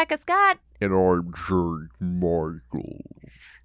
I'm your host, Becca Scott, And I'm Jake Michael.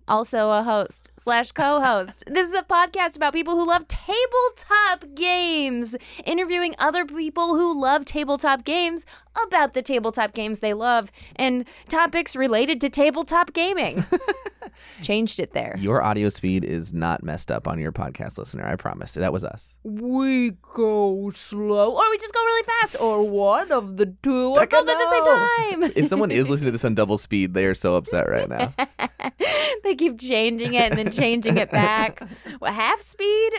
also a host slash co-host. this is a podcast about people who love tabletop games, interviewing other people who love tabletop games about the tabletop games they love and topics related to tabletop gaming. Changed it there. Your audio speed is not messed up on your podcast listener. I promise. That was us. We go slow, or we just go really fast, or one of the two, or Becca, both at the same time. If someone is listening to this on double speed, they are so upset right now. they keep changing it and then changing it back. What, half speed?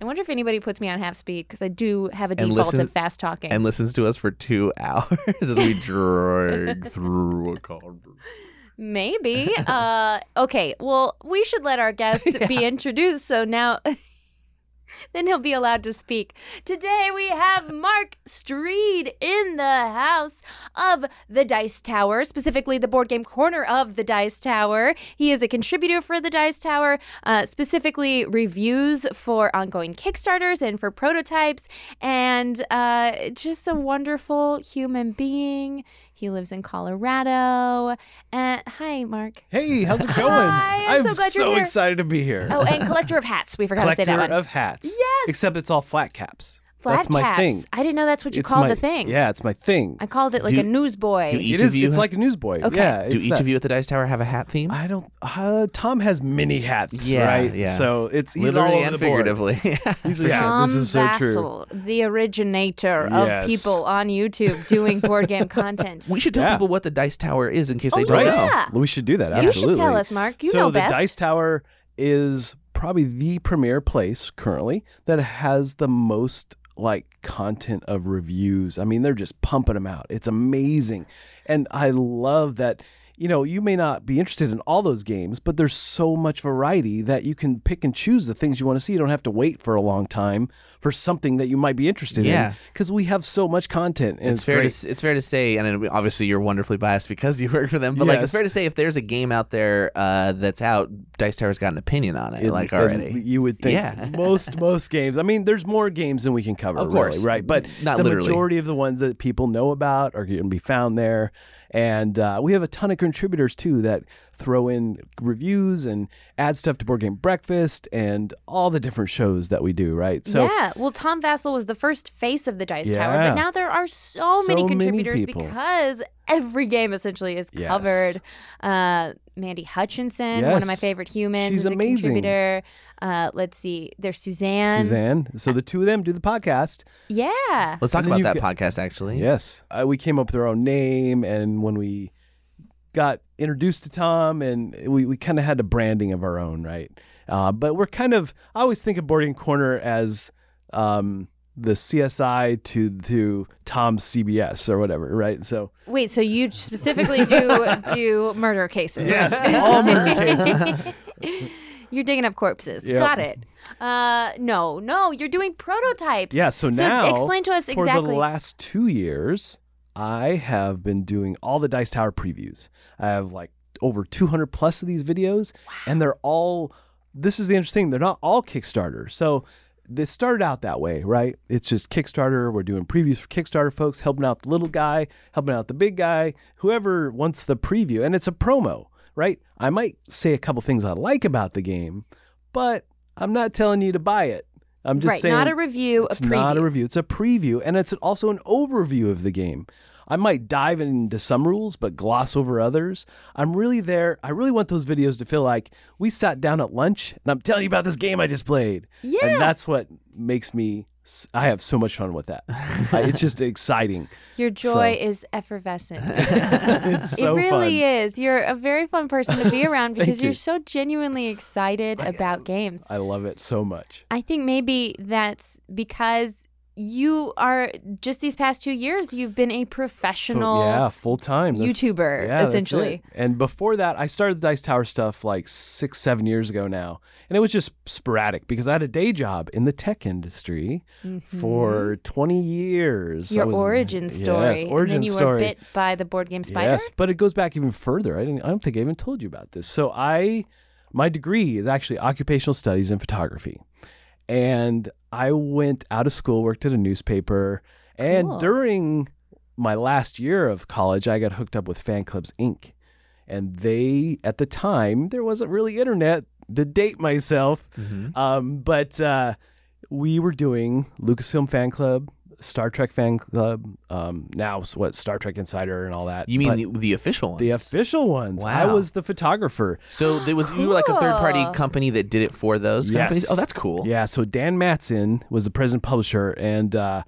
I wonder if anybody puts me on half speed because I do have a default listen- of fast talking. And listens to us for two hours as we drag through a conversation. Maybe. uh, okay. Well, we should let our guest be introduced. So now. Then he'll be allowed to speak. Today we have Mark Streed in the house of the Dice Tower, specifically the board game corner of the Dice Tower. He is a contributor for the Dice Tower, uh, specifically reviews for ongoing Kickstarters and for prototypes, and uh, just a wonderful human being. He lives in Colorado. Uh, hi, Mark. Hey, how's it going? Hi, I'm so glad you're so here. excited to be here. Oh, and collector of hats. We forgot to say that one. of hats. Yes. Except it's all flat caps. Flat That's my caps. thing. I didn't know that's what you It's called my- the thing. Yeah, it's my thing. I called it like Do- a newsboy. do each It of is. you It's ha- like a newsboy. Okay. Yeah. Do it's each that. of you at the Dice Tower have a hat theme? I don't. Uh, Tom has many hats, Yeah, right? yeah. So it's he's Literally all over and the board. figuratively. He's, yeah, Tom this is so true. Vasel, the originator Yes. of people on YouTube doing board game content. we should tell Yeah. people what the Dice Tower is in case Oh, they don't Right. know. Yeah. We should do that. Absolutely. You Absolutely. should tell us, Mark. You so know the. Dice Tower is probably the premier place currently that has the most like content of reviews. I mean, they're just pumping them out. It's amazing. And I love that you know, you may not be interested in all those games, but there's so much variety that you can pick and choose the things you want to see. You don't have to wait for a long time for something that you might be interested Yeah. in because we have so much content. And It's it's, fair to great. s- it's fair to say, and obviously you're wonderfully biased because you work for them. But like, it's fair to say if there's a game out there uh, that's out, Dice Tower's got an opinion on it, It- like already. You would think Yeah. most most games. I mean, there's more games than we can cover. Of course. really, right? But Not the literally. majority of the ones that people know about are going to be found there. And uh, we have a ton of contributors too that throw in reviews and add stuff to Board Game Breakfast and all the different shows that we do. Right? So yeah, well, Tom Vasel was the first face of the Dice Tower, but now there are so, So many many contributors people. because every game essentially is Yes. covered. Uh, Mandy Hutchinson, one of my favorite humans, She's is a amazing. contributor. Uh, let's see, there's Suzanne. Suzanne. So the two of them do the podcast. Yeah. Let's talk And about you've that podcast actually. Yes, uh, we came up with our own name, and when we got introduced to Tom, and we, we kind of had a branding of our own, right? Uh, but we're kind of I always think of Boarding Corner as um, the CSI to to Tom's CBS or whatever, right? So Wait, so you specifically do do murder cases? Yes, all murder cases. You're digging up corpses. Yep. Got it. Uh, no, no, you're doing prototypes. yeah, so now explain to us exactly. for the last two years, I have been doing all the Dice Tower previews. I have like over 200 plus of these videos, and they're all. This is the interesting. They're not all Kickstarter. So this started out that way, right? It's just Kickstarter. We're doing previews for Kickstarter folks, helping out the little guy, helping out the big guy, whoever wants the preview, and it's a promo, right? I might say a couple things I like about the game, but I'm not telling you to buy it. I'm just right, saying not a review, it's a preview. not a review. It's a preview, and it's also an overview of the game. I might dive into some rules, but gloss over others. I'm really there. I really want those videos to feel like we sat down at lunch, and I'm telling you about this game I just played. Yeah. and that's what makes me. I have so much fun with that. It's just exciting. Your joy So- is effervescent. It's so it really fun. is. You're a very fun person to be around because you're you. so genuinely excited about games. I love it so much. I think maybe that's because you are just these past two years you've been a professional yeah, full time YouTuber, that's essentially. And before that, I started the Dice Tower stuff like six, seven years ago now, and it was just sporadic because I had a day job in the tech industry for twenty years. Mm-hmm. your was- origin story. Yes, origin and then you story. were bit by the board game spider. Yes, but it goes back even further. I didn't. I don't think I even told you about this. So I, my degree is actually occupational studies and photography, and I went out of school, worked at a newspaper, and Cool. during my last year of college, I got hooked up with Fan Clubs Inc. And they, at the time, there wasn't really internet to date myself. Um, but uh, we were doing Lucasfilm Fan Club, Star Trek Fan Club, um, now what, Star Trek Insider and all that. You mean the, the official ones? the official ones? Wow. I was the photographer. so there was you were like a third party company that did it for those companies. Yes. Oh, that's cool. Yeah, so Dan Madsen was the president publisher, and uh,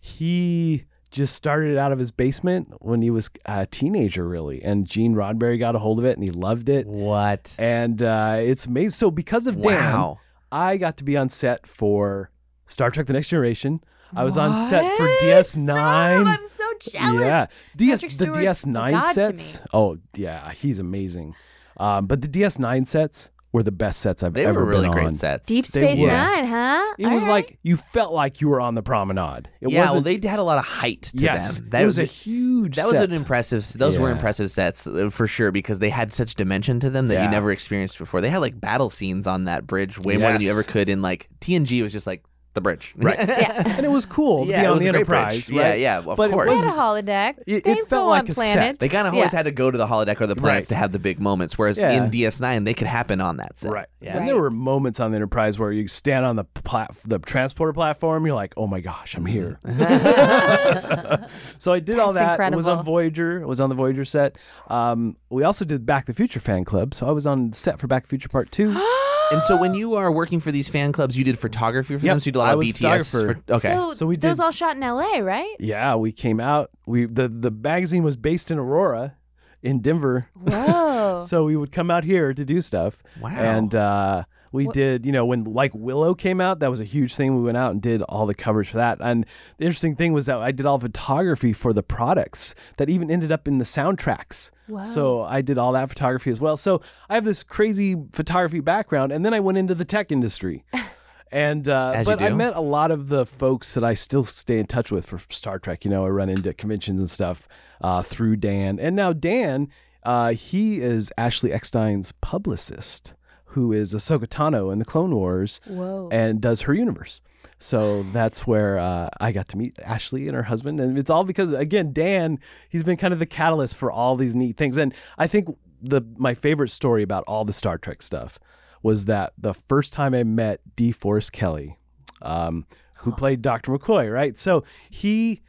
he just started out of his basement when he was a teenager, really. And Gene Roddenberry got a hold of it, and he loved it. What? And uh, it's amazing. So because of Dan, I got to be on set for Star Trek: The Next Generation. I was on set for DS9. Stop, I'm so jealous. Yeah, DS Patrick the Stewart's a DS9 god to sets. me. Oh yeah, he's amazing. Um, but the DS9 sets were the best sets I've They ever were really been great on. sets. Deep They Space were. Nine, huh? It All was right. like you felt like you were on the promenade. It yeah, well, wasn't. they had a lot of height to yes, them. it was a huge. That was set. an impressive. Those were Yeah. impressive sets uh, for sure because they had such dimension to them that Yeah. you never experienced before. They had like battle scenes on that bridge way more than you Yes. ever could in like TNG. Was just like the bridge, Right. Yeah. and it was cool Yeah, to be it on was the a Enterprise. bridge. Right? Yeah, yeah, of but course. They It had a holodeck. It- it felt like on a set. planets. They kind of yeah. always had to go to the holodeck or the planets to have the big moments, whereas Yeah. in DS9 they could happen on that set. Right. Yeah. And there were moments on the Enterprise where you stand on the plat- the transporter platform, you're like, "Oh my gosh, I'm here." so, so I did all That's that. It was on. Voyager. It was on the Voyager set. Um, we also did Back to the Future fan club, so I was on the set for Back to the Future Part Two. And so when you are working for these fan clubs, you did photography for Yep, them. So you did a lot I of was BTS. photographer. For, okay. So, So we those did- all shot in L.A., right? yeah, we came out. We the the magazine was based in Aurora, in Denver. Whoa. So we would come out here to do stuff. Wow. And uh, we What- did, you know, when like Willow came out, that was a huge thing. We went out and did all the coverage for that. And the interesting thing was that I did all photography for the products that even ended up in the soundtracks. Wow. So I did all that photography as well. So I have this crazy photography background, and then I went into the tech industry. And uh, but I met a lot of the folks that I still stay in touch with for Star Trek. You know, I run into conventions and stuff uh, through Dan, and now Dan, uh, he is Ashley Eckstein's publicist, who is Ahsoka Tano in the Clone Wars Whoa. and does her universe. So that's where uh, I got to meet Ashley and her husband, and it's all because again, Dan, he's been kind of the catalyst for all these neat things. And I think the my favorite story about all the Star Trek stuff was that the first time I met DeForest Kelley, um, who played Dr. McCoy, right? So he,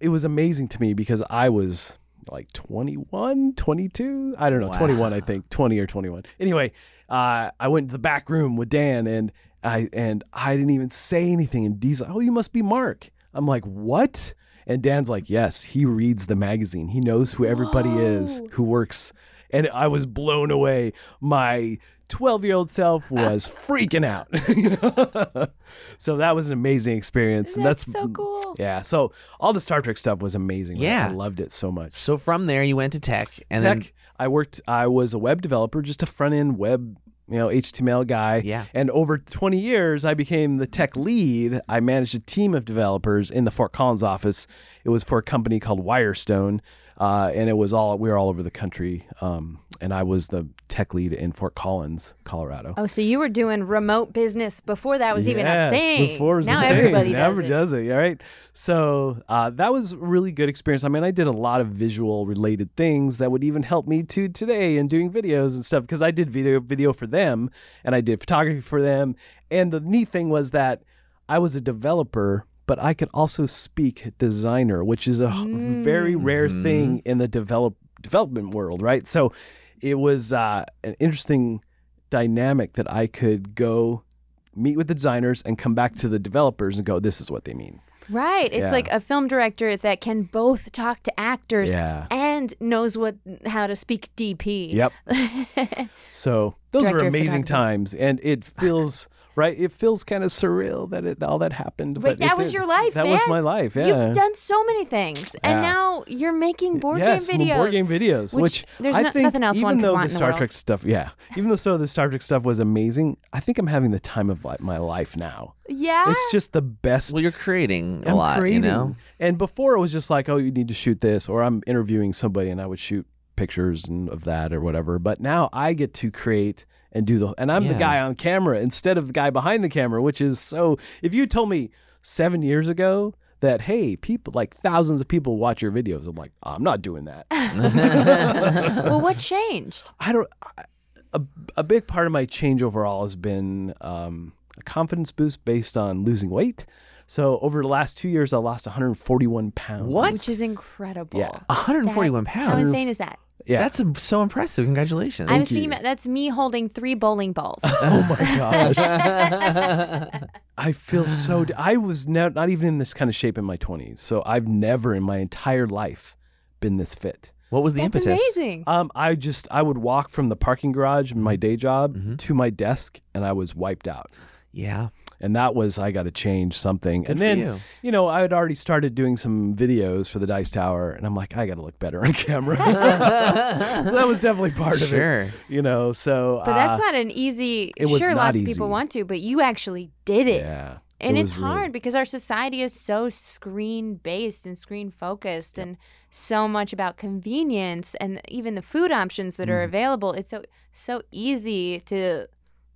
it was amazing to me because I was like 21, 22, I don't know, 21, I think, 20 or 21. Anyway, uh, I went to the back room with Dan and I and I didn't even say anything. And Dee's like, "Oh, you must be Mark." I'm like, "What?" And Dan's like, "Yes, he reads the magazine. He knows who everybody is who works." And I was blown away. My 12 year old self was freaking out. you know? so that was an amazing experience. and That's that's so cool. Yeah. So all the Star Trek stuff was amazing. Like, Yeah. I loved it so much. so from there you went to tech, and Tech, then I worked. I was a web developer, just a front end web, you know, HTML guy. Yeah. And over 20 years, I became the tech lead. I managed a team of developers in the Fort Collins office. It was for a company called Wirestone, uh, and it was all we were all over the country. Um, and I was the tech lead in Fort Collins, Colorado. Oh, so you were doing remote business before that was even a Yes, thing. Before it was now thing. everybody Now does everybody it. does it. All right. So uh, that was a really good experience. I mean, I did a lot of visual related things that would even help me to today in doing videos and stuff because I did video video for them and I did photography for them. And the neat thing was that I was a developer. But I could also speak designer, which is a h- very rare thing in the develop development world, right? So it was uh, an interesting dynamic that I could go meet with the designers and come back to the developers and go, this is what they mean. Right. It's Yeah. like a film director that can both talk to actors Yeah. and knows what how to speak DP. Yep. So those Director were amazing times, and it feels right. It feels kind of surreal that it all that happened. Right, but that it was did. your life, That man. was my life. Yeah. You've done so many things, and Yeah. now you're making board yes, game videos. board game videos, which which, there's I no- think nothing else even one though want the in the Star. Trek stuff, yeah, even though so the Star Trek stuff was amazing, I think I'm having the time of my life now. Yeah. It's just the best. well, you're creating a I'm lot, creating. you know. And before it was just like, oh, you need to shoot this, or I'm interviewing somebody and I would shoot pictures and of that or whatever. But now I get to create and do the, and I'm the guy on camera instead of the guy behind the camera, which is so. If you told me seven years ago that hey, people like thousands of people watch your videos. I'm like, I'm not doing that. well, what changed? I don't. I- A, a big part of my change overall has been um, a confidence boost based on losing weight. So over the last two years, I lost 141 pounds. What? Which is incredible. Yeah. 141 That- pounds. How insane is that? Yeah. That's um, so impressive. Congratulations. I was you. thinking about, that's me holding three bowling balls. oh my gosh. I feel so. d- I was ne- not even in this kind of shape in my 20s. So I've never in my entire life been this fit. what was the that's impetus? amazing. Um, I just I would walk from the parking garage in my day job Mhm. to my desk, and I was wiped out. Yeah. And that was I got to change something. Good and then you. you know I had already started doing some videos for the Dice Tower, and I'm like I got to look better on camera. so that was definitely part of it. Sure. You know, so but that's uh, not an easy. it was sure, not lots of people want to, but you actually did it. yeah. And it it's was really- hard because our society is so screen based and screen focused and so much about convenience and even the food options that Mm. are available. It's so so easy to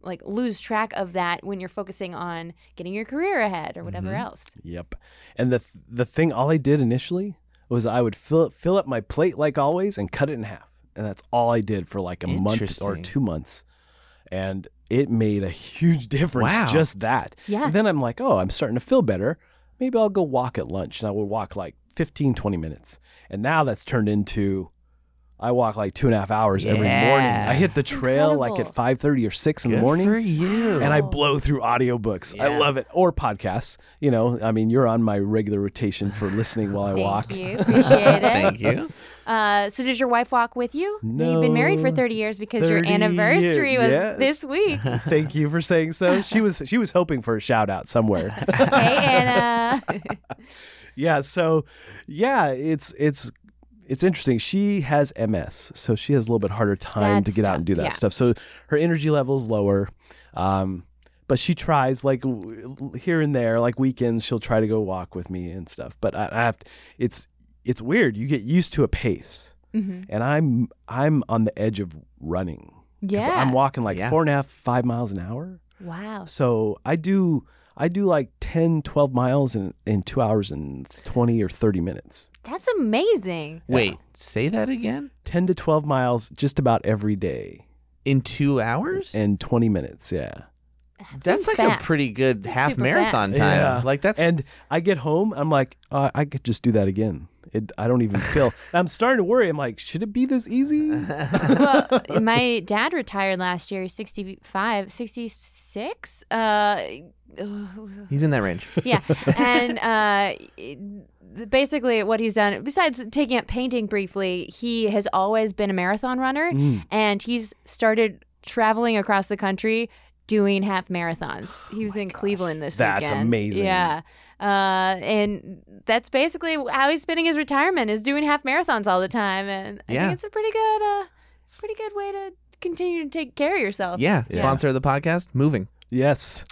like lose track of that when you're focusing on getting your career ahead or whatever Mm-hmm. else. Yep. And the th- the thing, all I did initially was I would fill fill up my plate like always and cut it in half, and that's all I did for like a month or two months, and it made a huge difference. Wow. Just that. Yeah. And then I'm like, oh, I'm starting to feel better. Maybe I'll go walk at lunch, and I would walk like 15, 20 minutes, and now that's turned into. I walk like two and a half hours every morning. Yeah. I hit the trail like at five thirty or six in Good the morning for you. and I blow through audiobooks. I love it. Or podcasts. You know, I mean, you're on my regular rotation for listening while I Thank walk. Thank you. Appreciate it. Thank you. Uh, so does your wife walk with you? You've been married for 30 years because your anniversary years, was yes. this week. Thank you for saying so. She was she was hoping for a shout out somewhere. hey, Anna. yeah, so yeah, it's it's it's interesting. She has MS, so she has a little bit harder time That's to get out and do that yeah. stuff. So her energy level is lower. Um but she tries like here and there, like weekends, she'll try to go walk with me and stuff. But I, I have, to, it's it's weird. You get used to a pace, Mhm. and I'm I'm on the edge of running. Yeah. I'm walking like Yeah. four and a half, five miles an hour. wow. So I do I do like 10, 12 miles in, in two hours and 20 or 30 minutes. That's amazing. Wait, say that again? 10 to 12 miles just about every day In two hours? And 20 minutes. Yeah. That that's like fast. a pretty good That's half marathon fast. time. Yeah. Like that's And I get home, I'm like, uh, I could just do that again. It, I don't even feel. I'm starting to worry. I'm like, should it be this easy? well, my dad retired last year. He's 65, 66. Uh, he's in that range. yeah. And uh, basically, what he's done, besides taking up painting briefly, he has always been a marathon runner Mm. and he's started traveling across the country doing half marathons. He was in Cleveland this That's weekend. That's amazing. Yeah. Uh, and that's basically how he's spending his retirement is doing half marathons all the time. And I Yeah. think it's a pretty good, uh, it's a pretty good way to continue to take care of yourself. Yeah. Yeah. Sponsor of the podcast, Moving. Yes.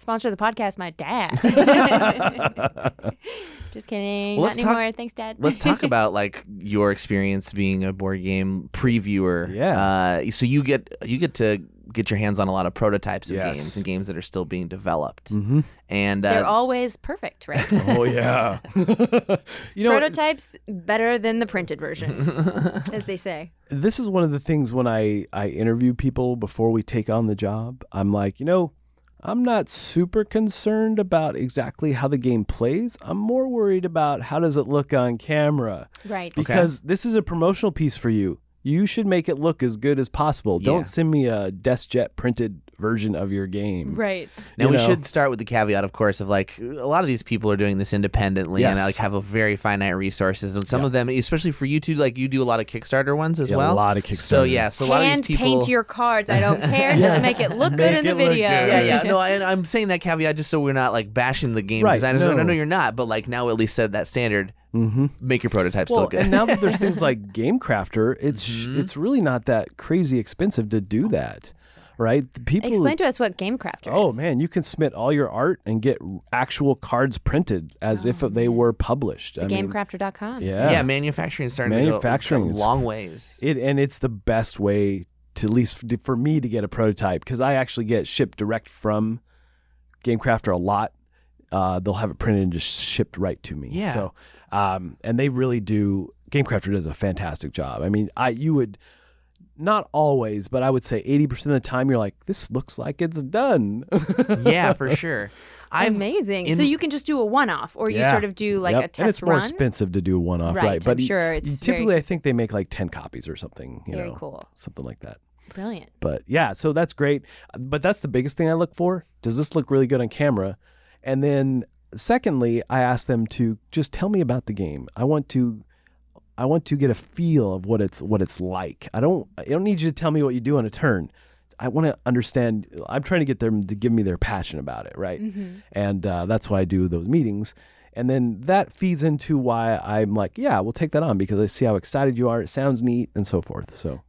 Sponsor of the podcast, my dad. Just kidding. Well, Not let's talk- anymore. Thanks, Dad. Let's talk about like your experience being a board game previewer. Yeah. Uh, so you get you get to get your hands on a lot of prototypes of Yes. games and games that are still being developed. hmm And They're uh, always perfect, right? Oh yeah. you know, Prototypes better than the printed version, as they say. this is one of the things when I I interview people before we take on the job. I'm like, you know, I'm not super concerned about exactly how the game plays. I'm more worried about how does it look on camera Right. because this is a promotional piece for you. You should make it look as good as possible. Yeah. Don't send me a DeskJet printed version of your game. Right. Now You we know. should start with the caveat, of course, of like a lot of these people are doing this independently and Yes. like have a very finite resources, and some Yeah. of them, especially for you two, like you do a lot of Kickstarter ones as Yeah, well. a lot of Kickstarter. So yeah, so a lot of Hand these people. paint your cards. I don't care. Yes. Just make it look Make good in the video. good. yeah, yeah. No, and I'm saying that caveat just so we're not like bashing the game Right, designers. No. no. know you're not, but like now at least set that standard. Mm-hmm. Make your prototypes Well, look good. and now that there's things like Game Crafter, it's Mhm. it's really not that crazy expensive to do that, right? The People. Explain to us what Game Crafter oh is. man, you can submit all your art and get actual cards printed as if they were published. I mean, GameCrafter.com. yeah, yeah, manufacturing is starting Manufacturing to go is- a long ways. It and it's the best way to at least for me to get a prototype because I actually get shipped direct from Game Crafter a lot. uh, they'll have it printed and just shipped right to me. Yeah. So, um, and they really do. GameCrafter does a fantastic job. I mean, I you would not always, but I would say eighty percent of the time you're like, this looks like it's done. yeah, for sure. I've Amazing. in- so you can just do a one-off, or you Yeah. sort of do like Yep. a test run. and it's more run. expensive to do a one off, Right, right? I'm But sure it's very typically I think they make like ten copies or something. You Very know, cool. something like that. Brilliant. But yeah, so that's great. But that's the biggest thing I look for. Does this look really good on camera? And then secondly, I ask them to just tell me about the game. I want to I want to get a feel of what it's what it's like. I don't I don't need you to tell me what you do on a turn. I want to understand. I'm trying to get them to give me their passion about it, right? And uh, that's why I do those meetings. And then that feeds into why I'm like, yeah, we'll take that on because I see how excited you are. It sounds neat and so forth. So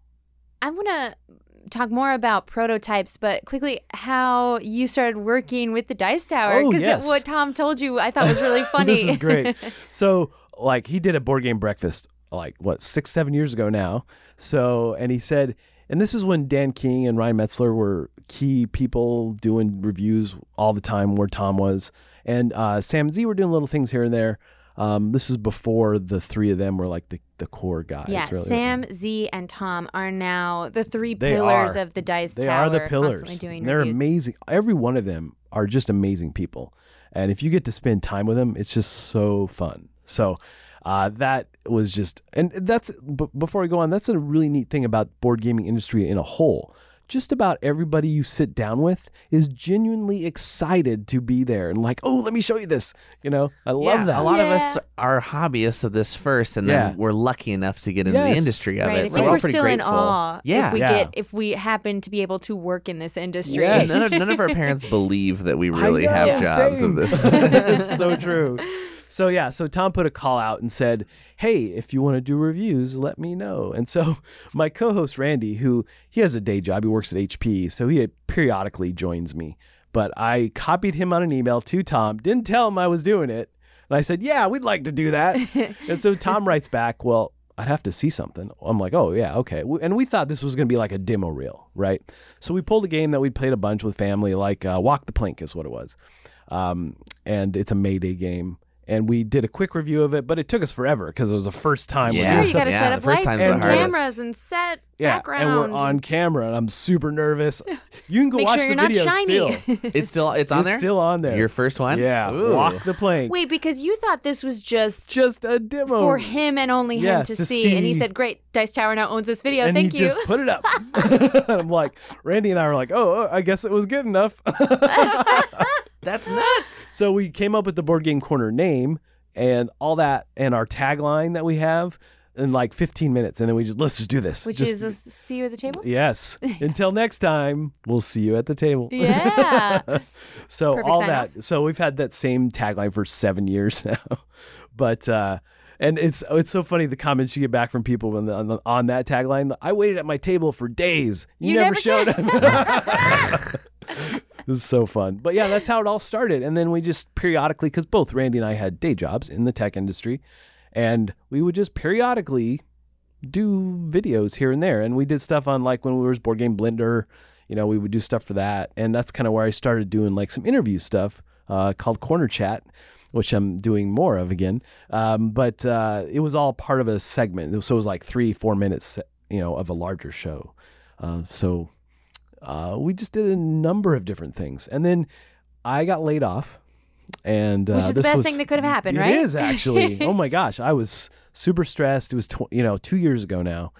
I want to talk more about prototypes, but quickly how you started working with the Dice Tower. Oh, Because yes. what Tom told you, I thought was really funny. this is great. so, like, he did a board game breakfast, like, what, six, seven years ago now. So, and he said, and this is when Dan King and Ryan Metzler were key people doing reviews all the time where Tom was. And uh, Sam and Zee were doing little things here and there. Um, this is before the three of them were like the, the core guys. yeah, really. Sam, Zee, and Tom are now the three They pillars are. of the Dice They Tower. are the pillars. They're reviews. amazing. Every one of them are just amazing people. And if you get to spend time with them, it's just so fun. So uh, that was just, and that's, b- before I go on, that's a really neat thing about board gaming industry in a whole. Just about everybody you sit down with is genuinely excited to be there and like, oh, let me show you this. You know, I love yeah, that. A lot of us are hobbyists of this first, and Yeah. then we're lucky enough to get into Yes. the industry of Right. I it. So think we're we're pretty still in awe Yeah. if we Yeah. get if we happen to be able to work in this industry. Yes. none, of, none of our parents believe that we I really have know, jobs same. of this. it's so true. So yeah, so Tom put a call out and said, "Hey, if you want to do reviews, let me know." And so my co-host Randy, who he has a day job, he works at HP, so he periodically joins me. But I copied him on an email to Tom, didn't tell him I was doing it, and I said, "Yeah, we'd like to do that." and so Tom writes back, "Well, I'd have to see something." I'm like, "Oh yeah, okay." And we thought this was going to be like a demo reel, right? So we pulled a game that we played a bunch with family, like uh, Walk the Plank is what it was um, and it's a Mayday game. And we did a quick review of it, but it took us forever because it was the first time. Yeah. Sure, we're doing you got to Yeah, set up first lights time's the and cameras and set yeah, background. and we're on camera, and I'm super nervous. You can go Make watch sure you're the not video shiny. still. it's still it's on it's there. still on there. Your first one. yeah, Ooh. walk the plank. Wait, because you thought this was just just a demo for him and only him to, to see. And he said, "Great, Dice Tower now owns this video. and Thank he you." just put it up. I'm like, Randy and I were like, oh, I guess it was good enough. That's nuts. So we came up with the board game corner name and all that, and our tagline that we have in like 15 minutes, and then we just let's just do this. Which Just- is a see you at the table. yes. Until next time, we'll see you at the table. Yeah. So Perfect all sign-off. that. So we've had that same tagline for seven years now, but. uh and it's it's so funny the comments you get back from people when on, on that tagline. I waited at my table for days. You, You never, never showed up. this is so fun. But yeah, that's how it all started. And then we just periodically, because both Randy and I had day jobs in the tech industry, and we would just periodically do videos here and there. And we did stuff on like when we was Board Game Blender, you know, we would do stuff for that. And that's kind of where I started doing like some interview stuff uh, called Corner Chat, which I'm doing more of again. Um, but uh, it was all part of a segment. So it was like three, four minutes, you know, of a larger show. Uh, so uh, we just did a number of different things. And then I got laid off. And uh, Which is the best was- thing that could have happened, It right? It is actually. oh my gosh, I was super stressed. It was tw- you know two years ago now,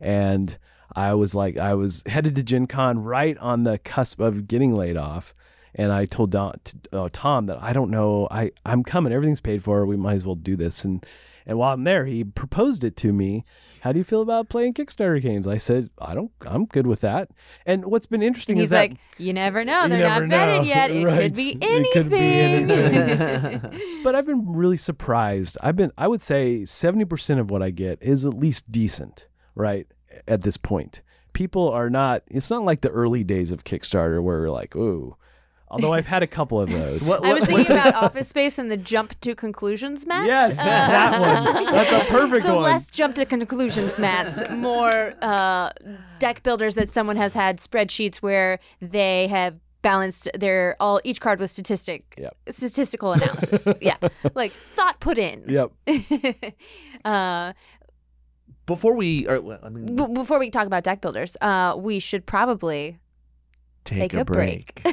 and I was like I was headed to Gen Con right on the cusp of getting laid off, and I told Don, uh, Tom that I don't know. I I'm coming. Everything's paid for. We might as well do this. And and while I'm there, he proposed it to me. How do you feel about playing Kickstarter games? I said I don't. I'm good with that. And what's been interesting And is he's that like, you never know. They're never not vetted yet. It Right. could be It anything. could be anything. but I've been really surprised. I've been I would say 70% of what I get is at least decent, right? At this point. People are not it's not like the early days of Kickstarter where we're like, "Ooh." Although I've had a couple of those. What, I was thinking about Office Space and the jump to conclusions match. Yes, Uh, that one. That's a perfect so one. So less jump to conclusions mats, more uh, deck builders that someone has had spreadsheets where they have balanced. They're all each card with statistic, Yep. statistical analysis. yeah, like thought put in. Yep. uh, Before we, or, well, I mean, b- before we talk about deck builders, uh, we should probably take, take a break.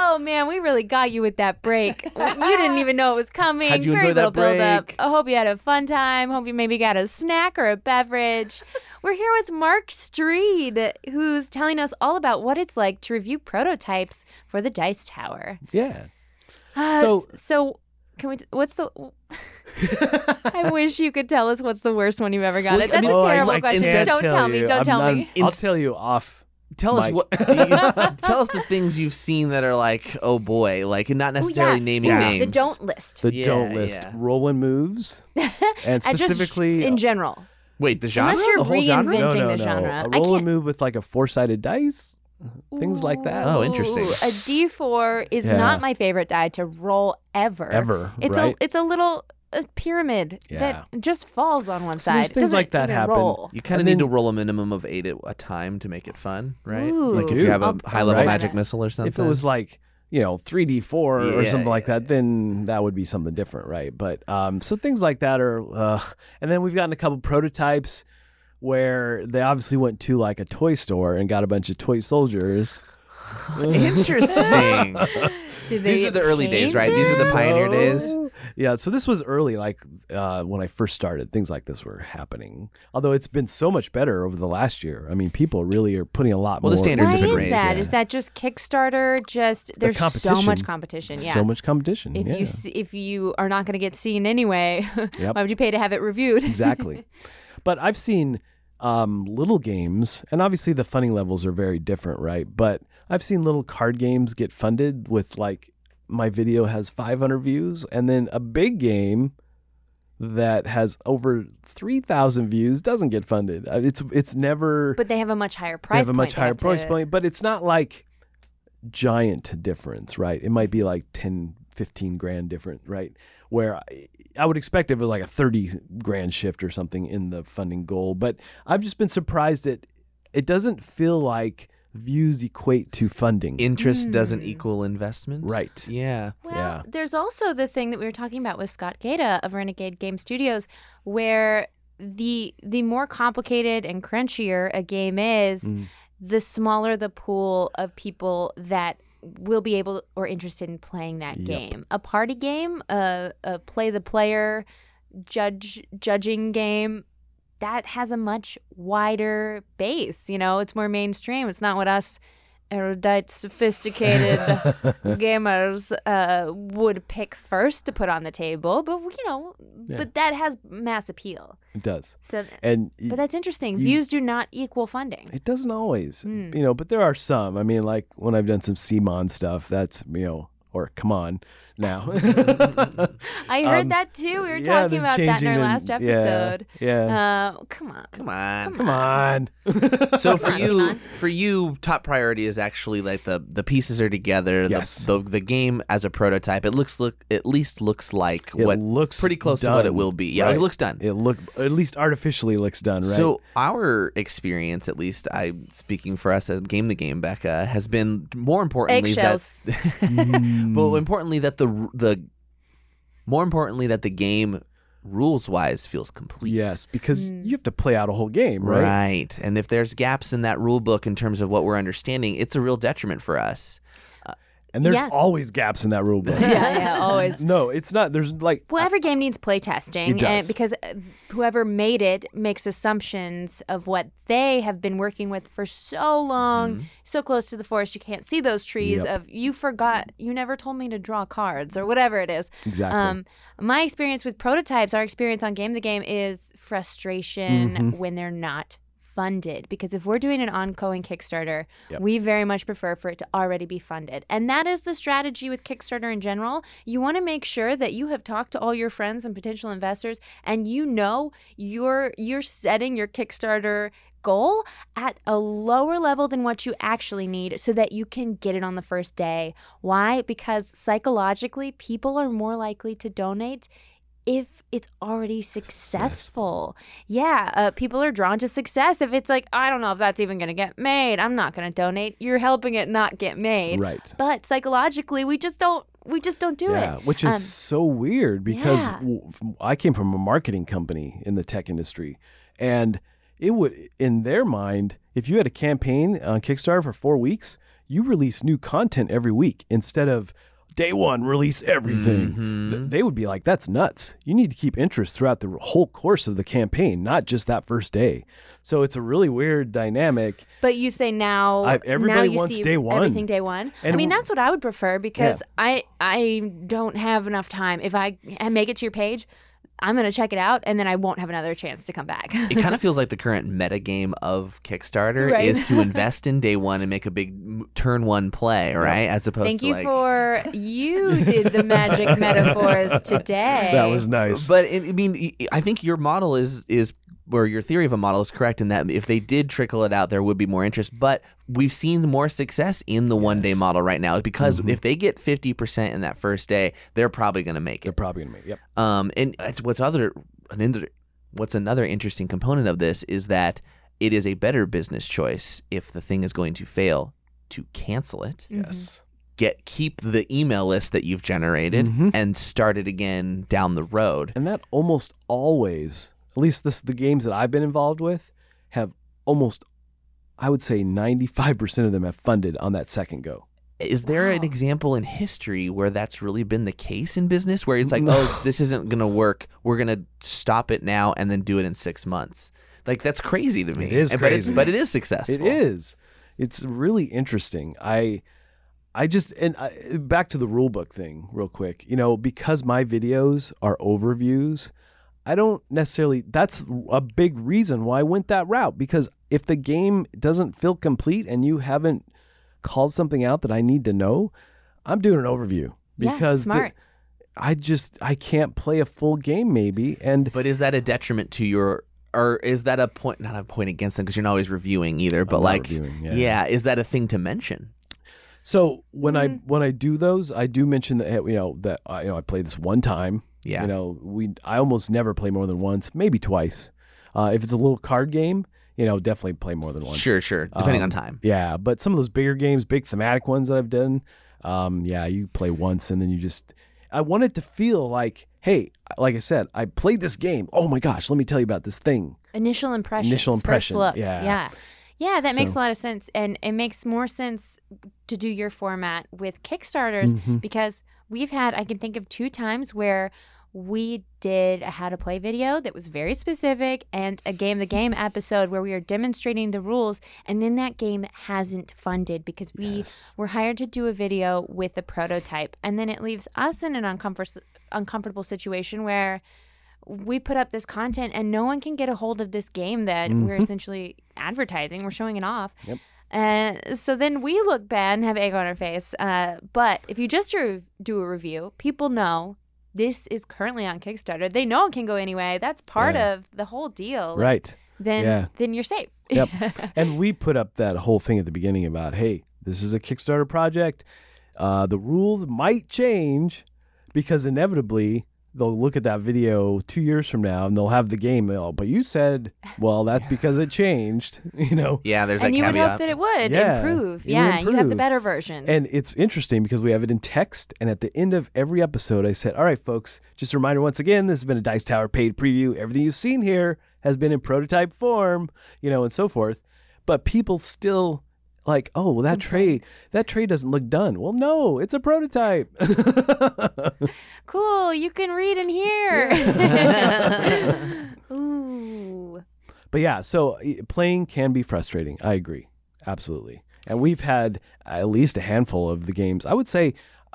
Oh man, we really got you with that break. you didn't even know it was coming. How'd you Very enjoy that little build-up. break? I hope you had a fun time. Hope you maybe got a snack or a beverage. We're here with Mark Streed, who's telling us all about what it's like to review prototypes for the Dice Tower. Yeah. Uh, So- so can we? t- What's the? I wish you could tell us what's the worst one you've ever gotten. Well, I That's mean- a Oh, I terrible question. Don't tell me. Don't I'm tell not- me. I'll tell you off. Tell us Mike. what. tell us the things you've seen that are like, oh boy, like not necessarily yeah. naming Ooh, names. The don't list. The Yeah, don't list yeah. rolling moves, and And just specifically in uh, general. Wait, the genre, Unless you're the whole genre. no, no, the no. genre. A I rolling can't- move with like a four sided dice, things like that. Oh, interesting. A D4 is Yeah. not my favorite die to roll ever. Ever, It's right? a it's a little a pyramid Yeah. that just falls on one So side. there's things doesn't like that even happen. roll. You kind of And need then- to roll a minimum of eight at a time to make it fun, right? Ooh. like if you have a I'll- high level I'll magic missile or something. If it was like you know three D four or Yeah, something like yeah, that, then that would be something different, right? But um, so things like that are, uh, and then we've gotten a couple prototypes where they obviously went to like a toy store and got a bunch of toy soldiers. interesting. Did These they are the early days, paint right? These are the them? pioneer days. Yeah, so this was early, like uh, when I first started. Things like this were happening. Although it's been so much better over the last year. I mean, people really are putting a lot Well, more. the standards Why have is been that? raised, Is yeah. that just Kickstarter? Just there's so much competition. Yeah. So much competition. if yeah. you if you are not going to get seen anyway, Yep. why would you pay to have it reviewed? exactly. But I've seen um, little games, and obviously the funding levels are very different, right? But I've seen little card games get funded with like my video has 500 views, and then a big game that has over 3,000 views doesn't get funded. Uh, It's it's never but they have a much higher price. they have a much point. Higher price to- point, but it's not like giant difference, right? It might be like 10, 15 grand different, right? Where I, I would expect if it was like a 30 grand shift or something in the funding goal, but I've just been surprised that it doesn't feel like views equate to funding. Interest doesn't Hmm. equal investment. Right. Yeah. Well, Yeah. there's also the thing that we were talking about with Scott Gaeta of Renegade Game Studios, where the the more complicated and crunchier a game is, Mm. the smaller the pool of people that will be able or interested in playing that Yep. game. A party game, a, a play the player, judge judging game. That has a much wider base. You know, it's more mainstream. It's not what us erudite, sophisticated gamers uh, would pick first to put on the table, but you know, but that has mass appeal. It does. So, And but that's interesting. you- Views do not equal funding. It doesn't always, Hmm. you know, but there are some. I mean, like when I've done some CMON stuff, that's, you know, or come on now. I heard Um, that too. We were yeah, talking about that in our the- last yeah, episode. Yeah. Uh, come on. Come on. come on. So for on, you, for you, top priority is actually like the the pieces are together. Yes. The, the the game as a prototype. It looks look at least looks like It what looks pretty close to what it will be. Yeah, right. it looks done. It look at least artificially looks done, right? So our experience, at least I speaking for us at Game the Game, Becca, has been more importantly Eggshells. that well, importantly that the the more importantly that the game rules wise feels complete. yes, because Hmm. you have to play out a whole game, right? Right. And if there's gaps in that rule book in terms of what we're understanding, it's a real detriment for us. And there's Yeah. always gaps in that rule book. yeah, yeah, always. no, it's not. There's like Well, every game needs playtesting, It and does. because uh, whoever made it makes assumptions of what they have been working with for so long, so close to the forest you can't see those trees. Mm-hmm. Yep. Of you forgot, you never told me to draw cards or whatever it is. exactly. Um, my experience with prototypes, our experience on Game the Game is frustration Mm-hmm. when they're not funded because if we're doing an ongoing Kickstarter, Yep. we very much prefer for it to already be funded. And that is the strategy with Kickstarter in general. You want to make sure that you have talked to all your friends and potential investors and you know you're you're setting your Kickstarter goal at a lower level than what you actually need so that you can get it on the first day. Why? Because psychologically, people are more likely to donate if it's already successful. Yeah, uh, people are drawn to success. If it's like, I don't know if that's even going to get made, I'm not going to donate. You're helping it not get made. Right. But psychologically, we just don't. We just don't do it. yeah, it. which is Um, so weird because yeah. I came from a marketing company in the tech industry, and it would, in their mind, if you had a campaign on Kickstarter for four weeks, you release new content every week instead of day one release everything. Mm-hmm. Th- They would be like, "That's nuts! You need to keep interest throughout the whole course of the campaign, not just that first day." So it's a really weird dynamic. But you say now, I- everybody now you wants see day one. everything day one. I mean, that's what I would prefer because I I don't have enough time. If I make it to your page, I'm gonna check it out, and then I won't have another chance to come back. it kind of feels like the current meta game of Kickstarter Right. is to invest in day one and make a big turn one play, right? As opposed Thank to you like. for you did the magic metaphors today. That was nice. But it, I mean, I think your model is is or your theory of a model is correct in that if they did trickle it out, there would be more interest. But we've seen more success in the one day Yes. model right now because Mhm. if they get fifty percent in that first day, they're probably going to make it. They're probably gonna make. It. Yep. Um, and it's- what's other an inter- what's another interesting component of this is that it is a better business choice if the thing is going to fail to cancel it Mhm. Yes. get keep the email list that you've generated Mhm. and start it again down the road And that almost always, at least this the games that I've been involved with, have almost, I would say, ninety five percent of them have funded on that second go. Is there an example in history where that's really been the case in business where it's like, No. oh, this isn't going to work. We're going to stop it now and then do it in six months. Like, that's crazy to me. It is And- But, it's, crazy. but it is successful. It is. It's really interesting. I, I just and I, back to the rule book thing real quick. You know, because my videos are overviews, I don't necessarily. That's a big reason why I went that route. Because if the game doesn't feel complete and you haven't called something out that I need to know, I'm doing an overview. Yeah, Because the- I just I can't play a full game maybe and But is that a detriment to your, or is that a point, not a point against them because you're not always reviewing either, but I'm like, yeah. yeah, is that a thing to mention? so when I Mm. when I do those I do mention that you know that I you know I played this one time Yeah. you know we I almost never play more than once maybe twice uh, if it's a little card game you know definitely play more than once Sure, sure. Depending Um, on time. yeah but some of those bigger games big thematic ones that I've done um, yeah you play once and then you just I want it to feel like hey like I said I played this game oh my gosh let me tell you about this thing Initial impression. Initial impression, First look. yeah. Yeah. Yeah, that makes a lot of sense. And it makes more sense to do your format with Kickstarters Mhm. because we've had, I can think of two times where we did a how to play video that was very specific and a game the game episode where we are demonstrating the rules and then that game hasn't funded because we Yes. were hired to do a video with a prototype and then it leaves us in an uncomfort- uncomfortable situation where we put up this content and no one can get a hold of this game that we're Mhm. essentially advertising we're showing it off Yep. uh, so then we look bad and have egg on our face uh, but if you just re- do a review people know this is currently on kickstarter they know it can go anyway that's part Yeah. of the whole deal right then Yeah. then you're safe Yep. and we put up that whole thing at the beginning about, hey, this is a Kickstarter project. Uh, the rules might change because inevitably they'll look at that video two years from now and they'll have the game. they'll, But you said, well, that's because it changed, you know. Yeah, there's and that you would hope that it would Yeah, improve it would yeah you have the better version And it's interesting because we have it in text. And at the end of every episode, I said, all right, folks, just a reminder once again, this has been a Dice Tower paid preview. Everything you've seen here has been in prototype form, you know, and so forth. But people still like, oh, well, that tray, that tray doesn't look done. Well, no, it's a prototype. cool you can read and hear ooh But yeah, so playing can be frustrating. I agree. Absolutely. And we've had at least a handful of the games. I would say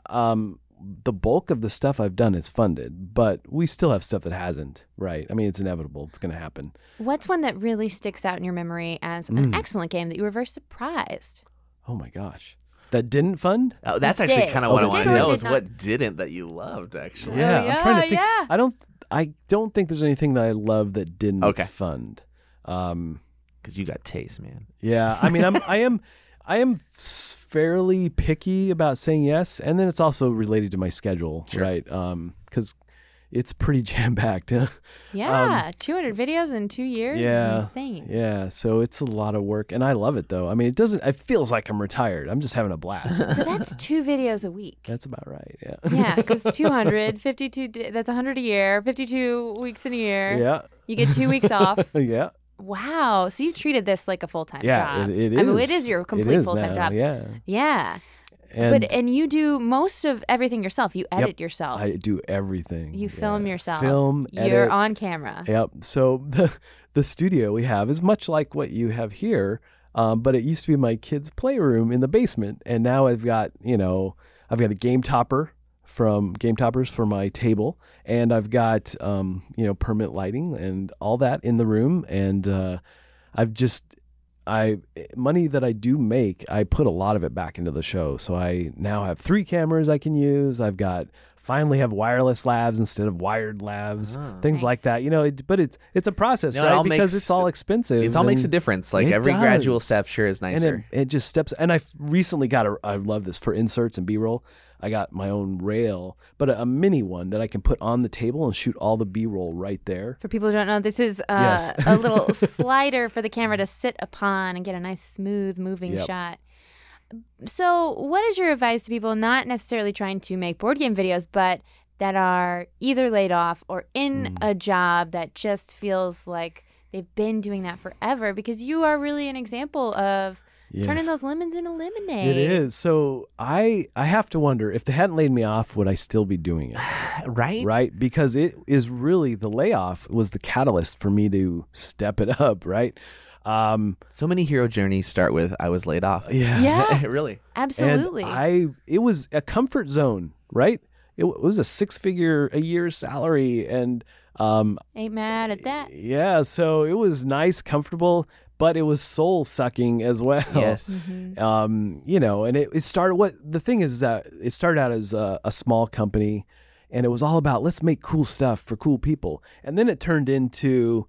um, the bulk of the stuff I've done is funded, but we still have stuff that hasn't. Right? I mean, it's inevitable. It's going to happen. What's one that really sticks out in your memory as Mm. an excellent game that you were very surprised? Oh my gosh, that didn't fund. Oh, that's It actually kind of Oh, what I it want to know is not? what didn't that you loved actually. Yeah, yeah, I'm trying to think. yeah. I don't. I don't think there's anything that I love that didn't Okay. fund. Um, Because you got taste, man. yeah, I mean, I'm, I am, I am s- fairly picky about saying yes, and then it's also related to my schedule, Sure. right? Um, because it's pretty jam packed. Yeah, 200 videos in two years. Um, yeah, insane. yeah. So it's a lot of work, and I love it though. I mean, it doesn't. It feels like I'm retired. I'm just having a blast. So that's two videos a week. That's about right. Yeah. Yeah, because 200, 52, d- that's 100 a year, 52 weeks in a year. Yeah. You get two weeks off. Yeah. Wow. So you've treated this like a full time Yeah. job. It, it is. I mean, it is your complete full time job. Yeah. Yeah. And but and you do most of everything yourself. You edit yourself. I do everything. you film yeah. yourself. Film. You're on camera. Yep. So the the studio we have is much like what you have here, um, but it used to be my kids' playroom in the basement, and now I've got you know I've got a game topper from Game Toppers for my table, and I've got um, you know permanent lighting and all that in the room, and uh, I've just I money that I do make, I put a lot of it back into the show. So I now have three cameras I can use. I've got finally have wireless lavs instead of wired lavs, things like that. You know, it, but it's it's a process, No, right? all because makes- it's all expensive. It all makes a difference. Like It every gradual step sure is and nicer. it, it just steps. And I recently got a. I love this for inserts and B roll. I got my own rail, but a, a mini one that I can put on the table and shoot all the B roll right there. For people who don't know, this is uh, Yes. a little slider for the camera to sit upon and get a nice, smooth, moving Yep. shot. So, what is your advice to people not necessarily trying to make board game videos, but that are either laid off or in Mm. a job that just feels like they've been doing that forever? Because you are really an example of Yeah. turning those lemons into lemonade. It is. So I I have to wonder if they hadn't laid me off, would I still be doing it? right? right? Because it is really the layoff was the catalyst for me to step it up, right? Um, So many hero journeys start with I was laid off. Yeah. really. Absolutely. And I it was a comfort zone, right? It, it was a six figure a year salary, and um, Ain't mad at that. yeah, so it was nice, comfortable, but it was soul sucking as well. Yes. Mm-hmm. um, you know, and it, it started. What the thing is that it started out as a, a small company, and it was all about let's make cool stuff for cool people, and then it turned into,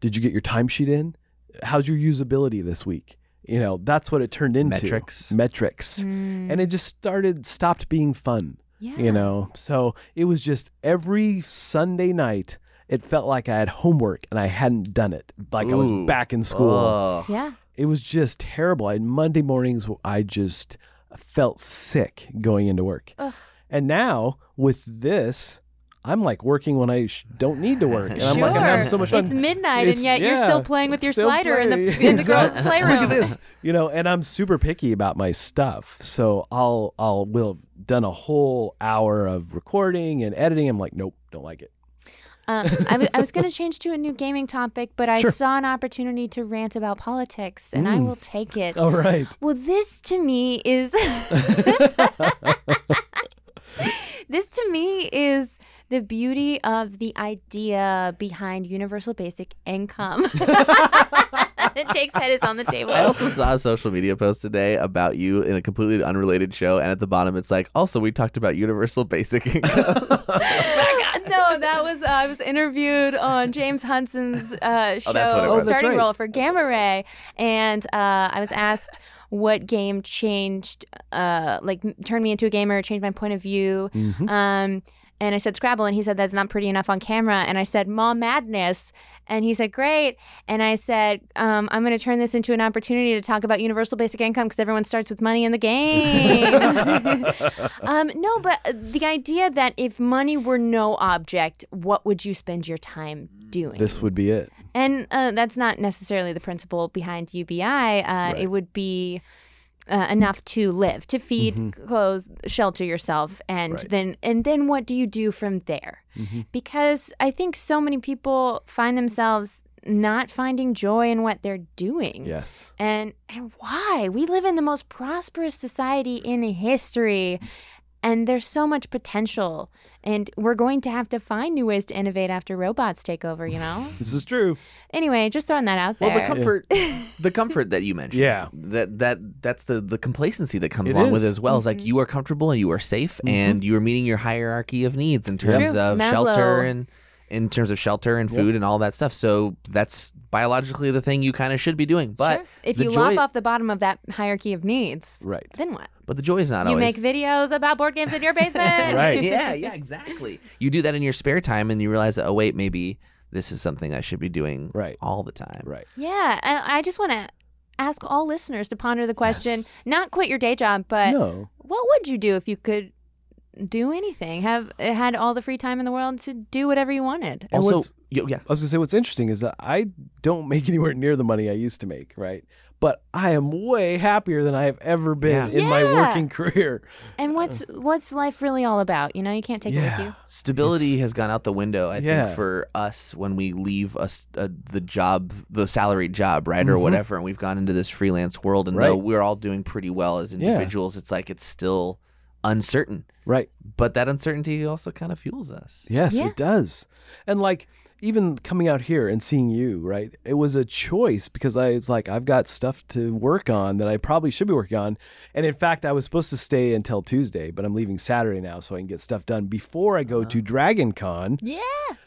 did you get your timesheet in? How's your usability this week? You know, that's what it turned into. Metrics. Metrics, and it just started stopped being fun. Yeah. You know, so it was just every Sunday night. It felt like I had homework and I hadn't done it. Like I was Ooh. back in school Oh. Yeah. it was just terrible. I Monday mornings I just felt sick going into work. Ugh. And now with this, I'm like working when I sh- don't need to work, and I'm like I'm having so much fun. It's midnight, It's- and yet you're still playing with your still slider in the in the girls' Exactly. playroom. Look at this, you know, and I'm super picky about my stuff. So I'll I'll will have done a whole hour of recording and editing. I'm like, nope, don't like it. Um, I was- going to change to a new gaming topic, but I Sure. saw an opportunity to rant about politics, and I will take it. All right. Well, this to me is this to me is the beauty of the idea behind universal basic income. Jake's head is on the table. I also saw a social media post today about you in a completely unrelated show, and at the bottom it's like, also we talked about universal basic income. no, that was uh, I was interviewed on James Hudson's uh, show, Oh, that's what it was. Oh, Starting right. Role for Gamma Ray, and uh, I was asked what game changed, uh, like turned me into a gamer, changed my point of view. Mm-hmm. Um, and I said Scrabble, and he said that's not pretty enough on camera. And I said Mall Madness, and he said great. And I said um, I'm going to turn this into an opportunity to talk about universal basic income because everyone starts with money in the game. um, no, but the idea that if money were no object, what would you spend your time doing? This would be it. And uh, that's not necessarily the principle behind UBI. Uh, It would be uh, enough to live, to feed, clothe, shelter yourself, and Right. then and then what do you do from there? Because I think so many people find themselves not finding joy in what they're doing. Yes. And and why? We live in the most prosperous society in history. and there's so much potential. And we're going to have to find new ways to innovate after robots take over. You know. This is true. anyway, just throwing that out there. Well, the comfort, the comfort that you mentioned, Yeah. that that that's the the complacency that comes It along with it is. as well. Is Mm-hmm. like you are comfortable and you are safe, and you are meeting your hierarchy of needs in terms True. of Maslow. shelter and in terms of shelter and food and all that stuff. So that's biologically the thing you kind of should be doing. But Sure. if you joy, lop off the bottom of that hierarchy of needs, Right. then what? but the joy is not You always make videos about board games in your basement. Right. yeah, yeah, exactly. You do that in your spare time, and you realize that oh wait, maybe this is something I should be doing Right. all the time. Right. Yeah, I, I just want to ask all listeners to ponder the question: Yes. not quit your day job, but No. what would you do if you could do anything? Have had all the free time in the world to do whatever you wanted? And Also, yo, yeah, I was gonna say what's interesting is that I don't make anywhere near the money I used to make, right? But I am way happier than I have ever been Yeah. in my working career. And what's what's life really all about? You know, you can't take it with you. stability has gone out the window. I Yeah. think for us when we leave us uh, the job, the salaried job, right, or Mhm. whatever, and we've gone into this freelance world, and Right. though we're all doing pretty well as Yeah. individuals, it's like it's still uncertain. Right. But that uncertainty also kind of fuels us. Yes, Yeah. it does. And like even coming out here and seeing you, right? It was a choice because I was like, I've got stuff to work on that I probably should be working on. And in fact, I was supposed to stay until Tuesday, but I'm leaving Saturday now so I can get stuff done before I go to Dragon Con. Yeah.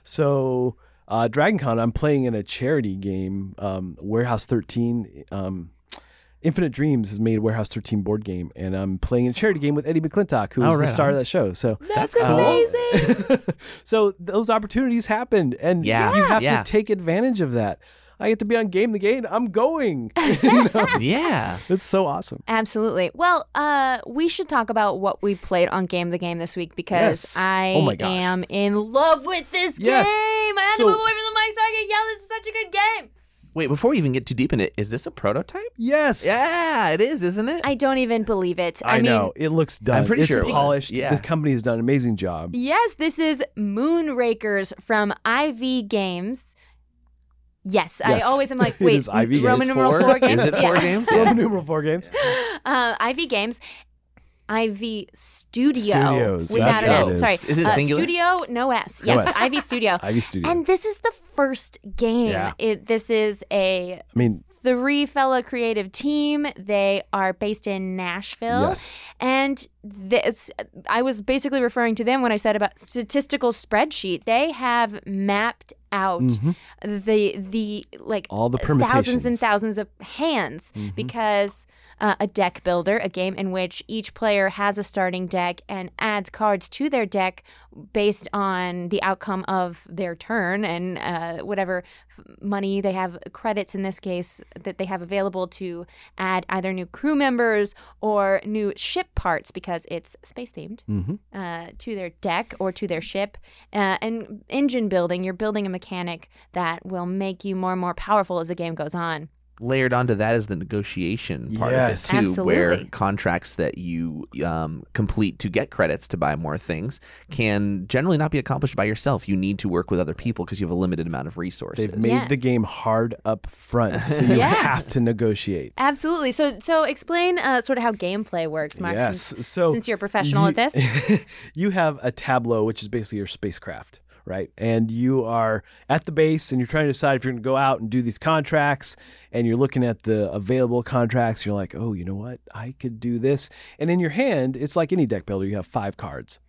So, uh, Dragon Con, I'm playing in a charity game, um, Warehouse 13. Um, Infinite Dreams has made a Warehouse 13 board game, and I'm playing a charity game with Eddie McClintock, who was the star on. of that show. So That's cool. amazing. so those opportunities happened, and Yeah, you have yeah. to take advantage of that. I get to be on Game the Game. I'm going. You know? Yeah. It's so awesome. Absolutely. Well, uh, we should talk about what we played on Game the Game this week because Yes. I Oh am in love with this Yes. game. I had So- to move away from the mic so I could yell. This is such a good game. Wait, before we even get too deep in it, is this a prototype? Yes. Yeah, it is, isn't it? I don't even believe it. I, I, mean, know it looks done. I'm pretty it's sure it polished. Yeah. The company has done an amazing job. Yes, this is Moonrakers from IV Games. Yes, Yes. I always am like, wait, IV Roman Games. numeral Four? four games. Is it four games? Roman numeral four games. Uh, IV Games. IV Studio. Studios, Without that's an S. Sorry. Is it uh, singular? Studio, no S. No Yes, S. IV Studio. Ivy Studio. And this is the first game. Yeah. It, this is a I mean, three fellow creative team. They are based in Nashville. yes. And this, I was basically referring to them when I said about statistical spreadsheet. They have mapped out Mhm. the the like All the thousands and thousands of hands Mhm. because uh, a deck builder, a game in which each player has a starting deck and adds cards to their deck based on the outcome of their turn and uh, whatever f- money they have, credits in this case, that they have available to add either new crew members or new ship parts because it's space themed hmm uh, to their deck or to their ship. Uh, and engine building, you're building a mechanic that will make you more and more powerful as the game goes on. Layered onto that is the negotiation part Yes. of it too, where contracts that you um, complete to get credits to buy more things can generally not be accomplished by yourself. You need to work with other people because you have a limited amount of resources. They've made Yeah. the game hard up front, so you Yeah. have to negotiate. Absolutely. So, so explain uh, sort of how gameplay works, Mark. yes. Since, so since you're a professional you, at this. you have a tableau, which is basically your spacecraft, right? And you are at the base, and you're trying to decide if you're going to go out and do these contracts. And you're looking at the available contracts. You're like, oh, you know what? I could do this. And in your hand, it's like any deck builder. You have five cards.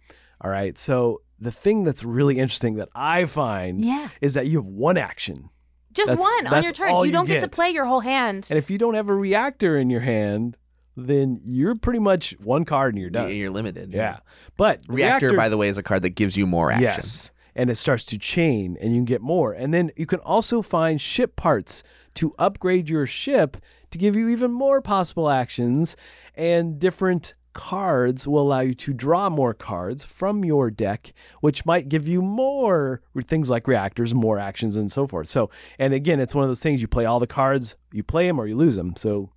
All right. So the thing that's really interesting that I find Yeah. is that you have one action. Just That's- one on your turn. You you don't get. to play your whole hand. And if you don't have a reactor in your hand, then you're pretty much one card and you're done. You're limited. Yeah. But the Reactor, by the way, is a card that gives you more action. Yes. And it starts to chain and you can get more. And then you can also find ship parts to upgrade your ship to give you even more possible actions. And different cards will allow you to draw more cards from your deck, which might give you more things like reactors, more actions, and so forth. So, and again, it's one of those things you play all the cards, you play them or you lose them. So,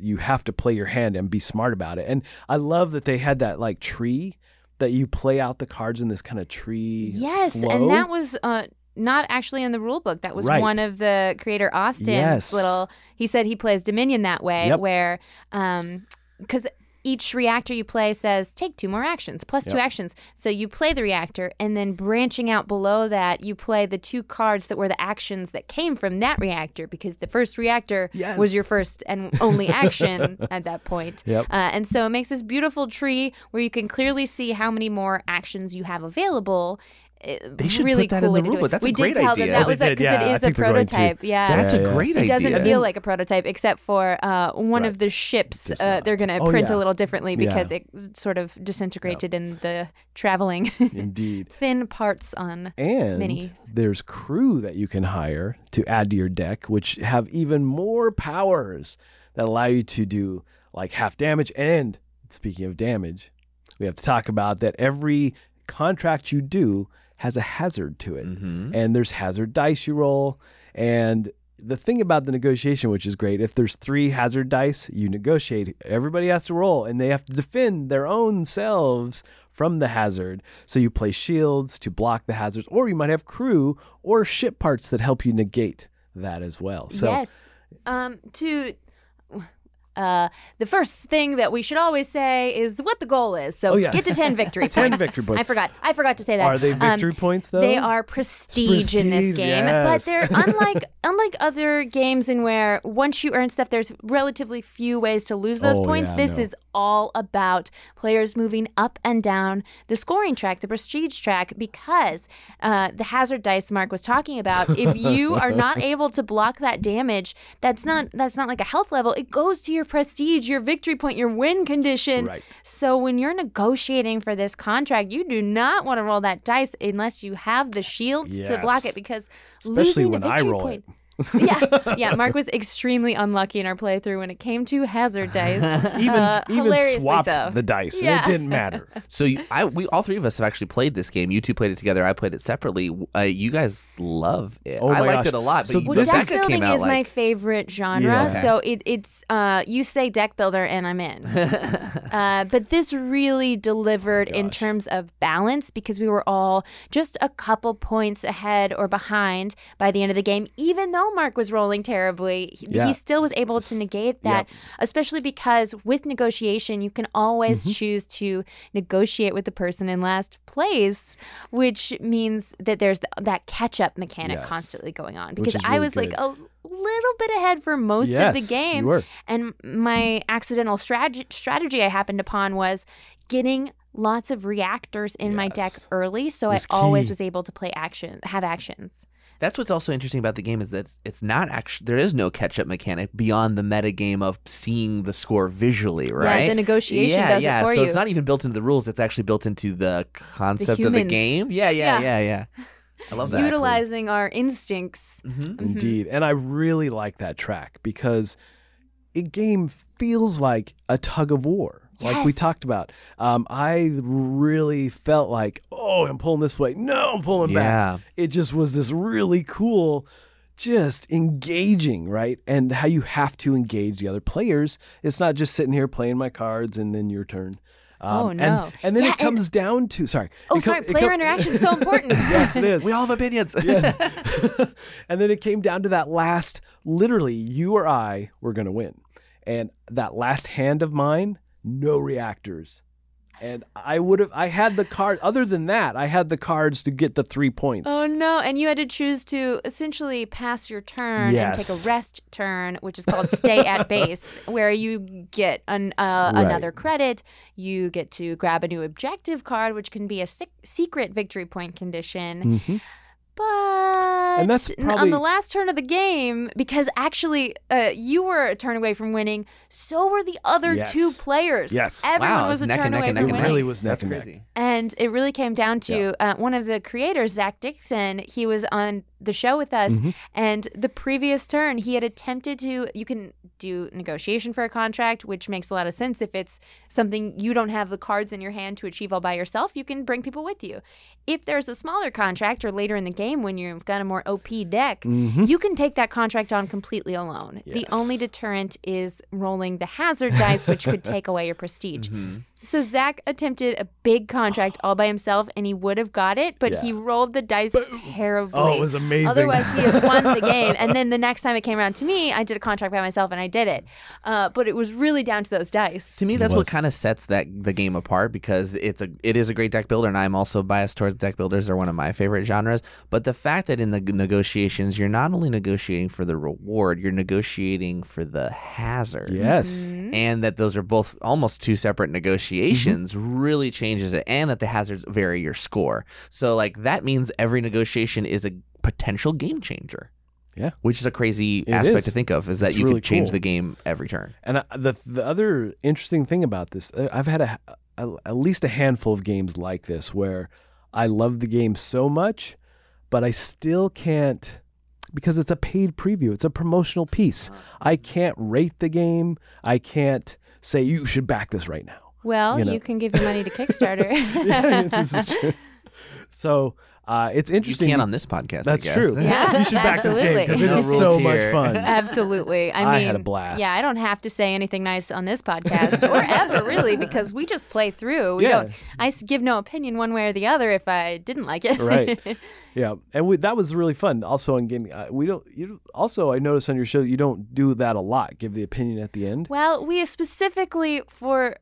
you have to play your hand and be smart about it. And I love that they had that like tree that you play out the cards in this kind of tree. yes, flow. and that was. Uh, not actually in the rule book. That was Right. one of the creator Austin's Yes. little. He said he plays Dominion that way, Yep. where, um, because each reactor you play says take two more actions, plus two actions. So you play the reactor, and then branching out below that, you play the two cards that were the actions that came from that reactor because the first reactor Yes. was your first and only action at that point. Yep. Uh, and so it makes this beautiful tree where you can clearly see how many more actions you have available. They should really put that cool in the to do rulebook. it. That's a we great did tell them that Oh, was because did, yeah, it I a think they're going to. prototype. Yeah, That's Yeah, a great it idea. It doesn't feel like a prototype except for uh, one of the ships. Uh, they're going to Oh, print yeah. a little differently Yeah. because it sort of disintegrated in the traveling Indeed. thin parts on. And Minis. there's crew that you can hire to add to your deck, which have even more powers that allow you to do like half damage. And speaking of damage, we have to talk about that every contract you do has a hazard to it. Mm-hmm. And there's hazard dice you roll. And the thing about the negotiation, which is great, if there's three hazard dice, you negotiate. Everybody has to roll and they have to defend their own selves from the hazard. So you play shields to block the hazards, or you might have crew or ship parts that help you negate that as well. So yes. Um, to uh, the first thing that we should always say is what the goal is. So Oh, yes. get to ten victory 10 points. victory points. I forgot. I forgot to say that. are they Um, victory points though? They are prestige, in this game, yes. but they're unlike unlike other games in where once you earn stuff, there's relatively few ways to lose those Oh, points. yeah, this no. is all about players moving up and down the scoring track, the prestige track, because uh, the hazard dice Mark was talking about. If you are not able to block that damage, that's not that's not like a health level. It goes to your prestige, your victory point, your win condition. Right. So when you're negotiating for this contract, you do not want to roll that dice unless you have the shields to block it because Especially losing when a I victory roll point. Yeah, yeah. Mark was extremely unlucky in our playthrough when it came to hazard dice. even uh, even swapped so. the dice Yeah. and it didn't matter. So you, I, we all three of us have actually played this game. You two played it together. I played it separately. Uh, you guys love it. Oh I liked gosh. it a lot. But So you- Well, deck building came out is my favorite genre, Yeah. so it, it's uh, you say deck builder and I'm in. uh, but this really delivered in terms of balance because we were all just a couple points ahead or behind by the end of the game. Even though Mark was rolling terribly, he, Yeah. he still was able to negate that. Especially because with negotiation, you can always Mm-hmm. choose to negotiate with the person in last place, which means that there's th- that catch up mechanic Yes. constantly going on. Because is I really was like good. a little bit ahead for most of the game. And my accidental strategy strategy I happened upon was getting lots of reactors in my deck early, so I always key. was able to play action, have actions. That's what's also interesting about the game is that it's, it's not actually there is no catch up mechanic beyond the meta game of seeing the score visually, right? the negotiation yeah, does it yeah. for so you. it's not even built into the rules; it's actually built into the concept of the game. Yeah, yeah, Yeah. yeah, yeah. I love that. Utilizing our instincts. Mhm. Indeed. And I really like that track because a game feels like a tug of war. Like we talked about. Um, I really felt like, oh, I'm pulling this way. No, I'm pulling Yeah. back. It just was this really cool, just engaging, right? And how you have to engage the other players. It's not just sitting here playing my cards and then your turn. Um, Oh, no. And, then Yeah, it and- comes down to sorry. Oh, sorry, player interaction is so important. yes, it is. We all have opinions. Yes. and then it came down to that last, literally, you or I were going to win. And that last hand of mine, no reactors. And I would have, I had the card, other than that, I had the cards to get the three points. Oh no! And you had to choose to essentially pass your turn and take Yes. a rest turn, which is called stay at base, where you get an, uh, Right. another credit. You get to grab a new objective card, which can be a sec- secret victory point condition. But that's n- on the last turn of the game, because actually uh, you were a turn away from winning, so were the other Yes. two players. Yes. everyone Wow, was it's a neck turn and neck away and from neck and winning. neck. really was neck That's and neck. crazy. And it really came down to uh, one of the creators, Zach Dixon. He was on the show with us, Mm-hmm. and the previous turn, he had attempted to. You can do negotiation for a contract, which makes a lot of sense if it's something you don't have the cards in your hand to achieve all by yourself. You can bring people with you. If there's a smaller contract or later in the game when you've got a more OP deck, you can take that contract on completely alone. The only deterrent is rolling the hazard dice, which could take away your prestige. So Zach attempted a big contract all by himself, and he would have got it, but he rolled the dice terribly. Oh, it was amazing. Otherwise, he had won the game. And then the next time it came around to me, I did a contract by myself, and I did it. Uh, but it was really down to those dice. To me, that's what kind of sets that the game apart because it's a it is a great deck builder, and I'm also biased towards deck builders. They're one of my favorite genres. But the fact that in the negotiations, you're not only negotiating for the reward, you're negotiating for the hazard. Yes. and that those are both almost two separate negotiations really changes it and that the hazards vary your score so like that means every negotiation is a potential game changer Yeah. which is a crazy It aspect is. to think of is that It's you really can change cool. the game every turn And the the other interesting thing about this, uh, I've had a, a at least a handful of games like this where I love the game so much, but I still can't because it's a paid preview. It's a promotional piece. I can't rate the game. I can't say you should back this right now. Well, You you, can give your money to Kickstarter. Yeah, this is true. So uh, it's you interesting. can on this podcast I That's guess. true. Yeah, you should back this game because it No is rules so much fun. Absolutely. I I mean, had a blast. Yeah, I don't have to say anything nice on this podcast or ever really because we just play through. We Yeah. don't. I s- give no opinion one way or the other if I didn't like it. right yeah and we, that was really fun also on gaming uh, we don't you also i noticed on your show you don't do that a lot give the opinion at the end well, we specifically for.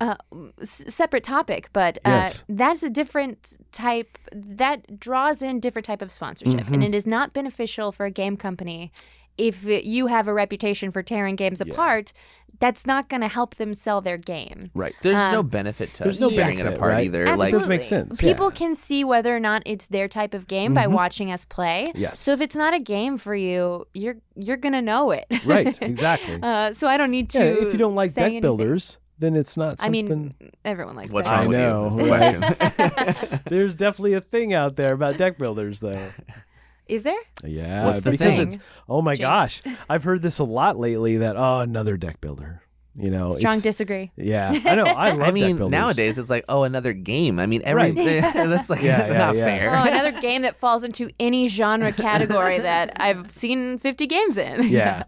Uh, s- separate topic, but uh, Yes. that's a different type. That draws in different type of sponsorship, Mm-hmm. and it is not beneficial for a game company if you have a reputation for tearing games apart. That's not going to help them sell their game. right there's Um, no benefit to there's no tearing it apart right? either Absolutely. like does make sense, People yeah. can see whether or not it's their type of game by watching us play. Yes. So if it's not a game for you, you're you're gonna know it. right exactly uh, so I don't need to. yeah if you don't like deck anything. builders then it's not I mean, everyone likes. what's deck I wrong with you the question. there's definitely a thing out there about deck builders though Is there? yeah What's the because thing? it's oh my Jinx. gosh i've heard this a lot lately that oh another deck builder you know Strong it's- disagree. yeah i know i love I mean, builders. nowadays it's like, oh, another game. I mean, every Right. that's like Yeah, yeah, not yeah. fair. Oh, another game that falls into any genre category that I've seen 50 games in. yeah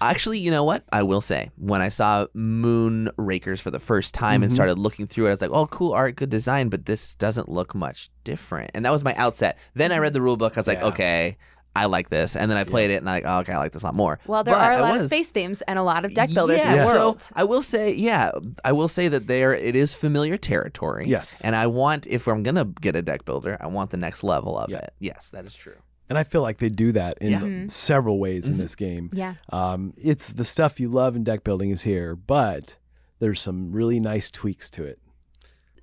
Actually, you know what? I will say, when I saw Moonrakers for the first time Mm-hmm. and started looking through it, I was like, oh, cool art, good design, but this doesn't look much different. And that was my outset. Then I read the rule book. I was like, Yeah. okay, I like this. And then I played it and I like, oh, okay, I like this a lot more. Well, there But are a I lot was- of space themes and a lot of deck builders in Yeah, the Yes. world. So I will say, yeah, I will say that there it is familiar territory. Yes. And I want, if I'm gonna get a deck builder, I want the next level of Yeah. it. Yes, that is true. And I feel like they do that in Yeah. Mm-hmm. several ways in this game. Yeah. Um, it's the stuff you love in deck building is here, but there's some really nice tweaks to it.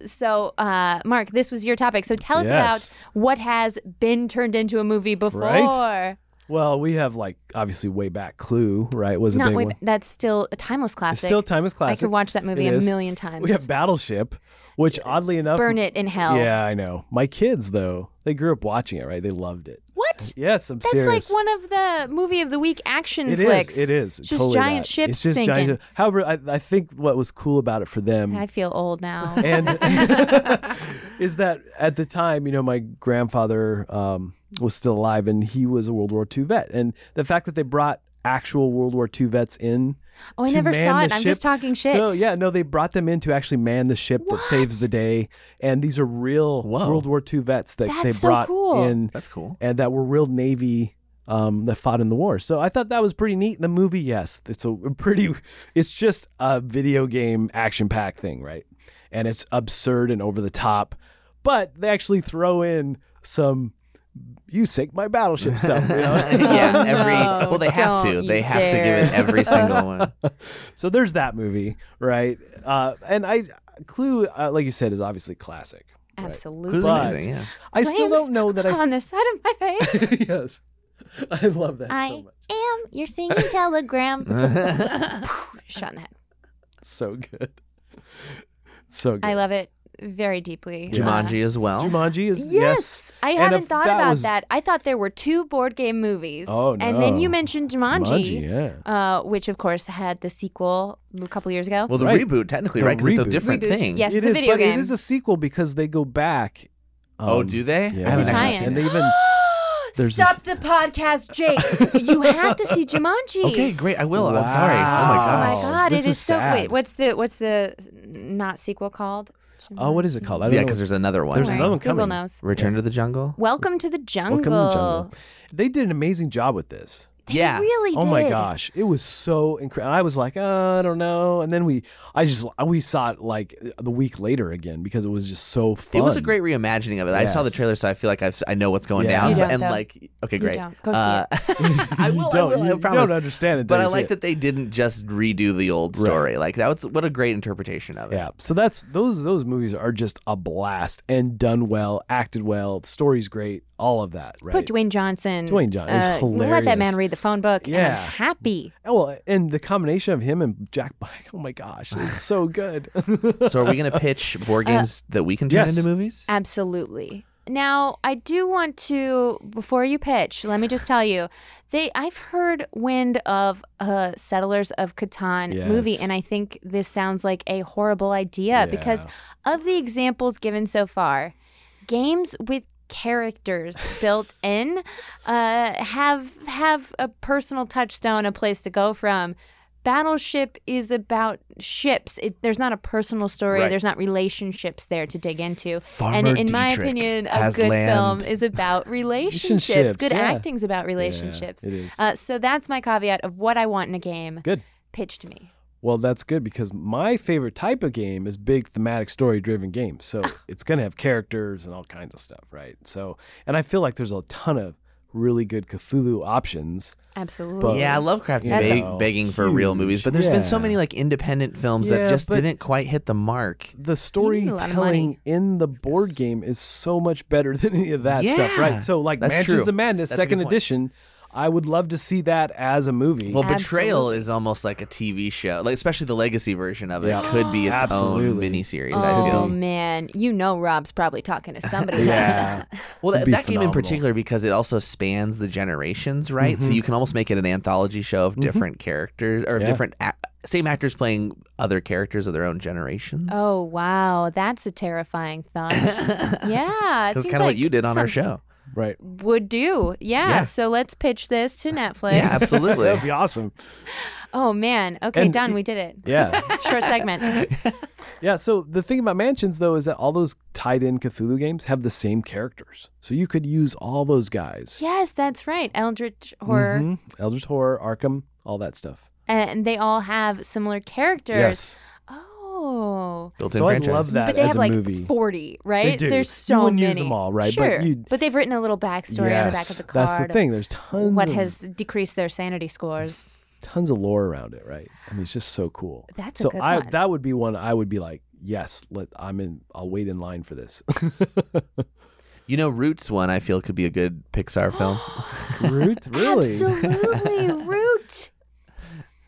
So, uh, Mark, this was your topic. So tell us Yes. about what has been turned into a movie before. Right? Well, we have like obviously way back Clue, right? Was a Not big way, one. that's still a timeless classic. It's still timeless classic. I could watch that movie It a is. million times. We have Battleship, which oddly enough, Burn it in hell. Yeah, I know. My kids though, they grew up watching it, right? They loved it. What? Yes, I'm That's serious. like one of the movie of the week action It is. flicks. It is. It's just totally giant that. ships It's just sinking. giant. However, I, I think what was cool about it for them I feel old now. and is that at the time, you know, my grandfather um, was still alive and he was a World War II vet, and the fact that they brought actual World War II vets in. Oh, I to never man saw the it. I'm ship. just talking shit. So yeah, no, they brought them in to actually man the ship that saves the day, and these are real Whoa. World War II vets that That's they so brought cool. in, That's cool. and that were real Navy. Um, that fought in the war. So I thought that was pretty neat. The movie, yes, it's a pretty. It's just a video game action pack thing, right? And it's absurd and over the top, but they actually throw in some "you sink my battleship" stuff. You know? yeah, every no, well they have to. They you have to give it every single one. so there's that movie, right? Uh, and I Clue, uh, like you said, is obviously classic. right? Absolutely. Clue's amazing, yeah. I still don't know that I. on the side of my face. yes, I love that so I much. am your singing telegram. Shot in the head. So good, so good. I love it very deeply. Uh, Jumanji as well. Jumanji is Yes, I And hadn't if thought that about was- that. I thought there were two board game movies. Oh, And then you mentioned Jumanji, Jumanji, yeah. uh, which of course had the sequel a couple years ago. well, the Right. reboot technically, The right? Because it's a reboot. different Reboot, thing. yes. It It's a is, video but game. it is a sequel because they go back. Oh, um, do they? Yeah, I haven't It's a actually tie-in. seen and it. they even There's Stop the podcast, Jake. you have to see Jumanji. Okay, great. I will. I'm sorry. Oh my god. Oh my Wow, god, this it is, is so sad. wait, what's the what's the not sequel called? Oh, what is it called? I don't Yeah, know. because there's another one. There's Right. another one coming. Google coming. knows. Return to the Jungle. Welcome to the jungle. Welcome to the jungle. They did an amazing job with this. They Yeah. really Oh did. my gosh, it was so incredible. I was like, uh, I don't know, and then we, I just, we saw it like the week later again because it was just so fun. It was a great reimagining of it. I saw the trailer, so I feel like I've, I know what's going Yeah. down. You don't, and though. like, okay, You great. don't. Go see Uh, I will. I don't, will. I you promise. don't understand it. But I like it. that they didn't just redo the old Right. story. Like that was what a great interpretation of it. Yeah, so that's those those movies are just a blast and done well, acted well, story's great, all of that. Right. Put Dwayne Johnson. Dwayne Johnson is uh, Let that man read the phone book. and I'm Yeah. happy. Oh, well, and the combination of him and Jack Black. Oh my gosh, it's so good. So are we going to pitch board uh, games that we can turn yes. into movies? Absolutely. Now, I do want to before you pitch, let me just tell you, they I've heard wind of a Settlers of Catan movie and I think this sounds like a horrible idea because of the examples given so far, games with characters built in uh, have have a personal touchstone, a place to go from. Battleship is about ships. It, there's not a personal story. Right. There's not relationships there to dig into. Farmer and in my opinion, a good land. film is about relationships. Relationships, good yeah. acting's about relationships. it is. Uh, so that's my caveat of what I want in a game. Good. Pitch to me. Well, that's good because my favorite type of game is big thematic story driven games. So ah. it's going to have characters and all kinds of stuff, right? So, and I feel like there's a ton of really good Cthulhu options. Absolutely. Yeah, Lovecraft's That's beg- a begging for real movies, but there's been so many like independent films Yeah, that just didn't quite hit the mark. The need a lot of storytelling in the board game is so much better than any of that stuff, right? So, like that's Mansions true. of Madness, That's a good second point. edition, I would love to see that as a movie. Well, Betrayal Absolutely. is almost like a TV show, like especially the legacy version of it Yeah. could be its Absolutely. own miniseries. Oh I feel. Oh man, you know Rob's probably talking to somebody. yeah. Well, that, It'd that game in particular because it also spans the generations, right? So mm-hmm. you can almost make it an anthology show of mm-hmm. different characters or Yeah. different ac same actors playing other characters of their own generations. Oh wow, that's a terrifying thought. yeah, it that's kind of what you did on our show. Right. Would do, yeah. Yeah. So let's pitch this to Netflix. Yeah, absolutely. That'd be awesome. Oh man. Okay, And done. it- we did it. Yeah. Short segment. Yeah, so the thing about Mansions though is that all those tied in Cthulhu games have the same characters. So you could use all those guys. yes, that's right. Eldritch horror, Mhm. Eldritch Horror, Arkham, all that stuff. and they all have similar characters. Yes. Oh. Built-in So I love that but they as have a like movie. 40, right? do. There's so wouldn't many. use them all, right? But Sure. you'd- they've written a little backstory on the back of the card. that's the thing. There's tons What of has decreased their sanity scores? tons of lore around it, right? I mean, it's just so cool. That's a so good I one. that would be one I would be like, yes, let I'm in. I'll wait in line for this. You know, Roots one I feel could be a good Pixar film. Roots, really? Absolutely, Root.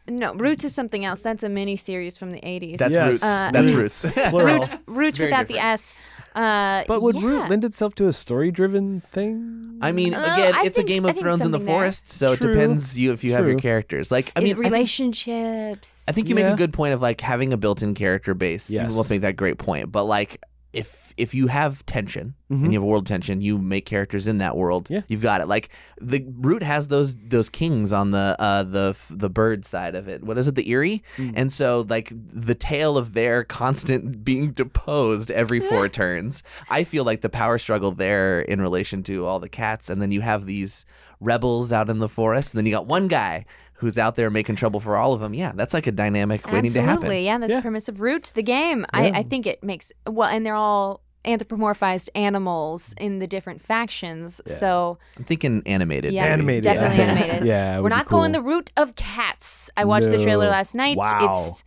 No, Roots is something else. That's a mini series from the 80s. That's Yes. Roots. Uh, That's Roots. Roots. Plural. Root, Roots Very without the different. S. Uh, But would yeah. Root lend itself to a story-driven thing? I mean, Uh, again, I it's think- a Game I of think Thrones in the something there. forest, so True. it depends you if you have your True. characters. Like, I Is mean, I think, relationships. I think you make Yeah. a good point of like having a built-in character base. You Yes. both make that great point, but like. If if you have tension Mhm. and you have world tension, you make characters in that world. Yeah. You've got it. Like the root has those those kings on the uh the the bird side of it. What is it? The Eyrie. Mm. And so like the tale of their constant being deposed every four turns. I feel like the power struggle there in relation to all the cats, and then you have these rebels out in the forest, and then you got one guy who's out there making trouble for all of them. Yeah, that's like a dynamic waiting to happen. Absolutely, yeah. That's Yeah. the premise of Roots, the game. Yeah. I, I think it makes well, and they're all anthropomorphized animals in the different factions. So I'm thinking animated. yeah. Animated, definitely yeah. animated. Yeah, we're would be not going the route of cats. I watched the trailer last night. Wow. It's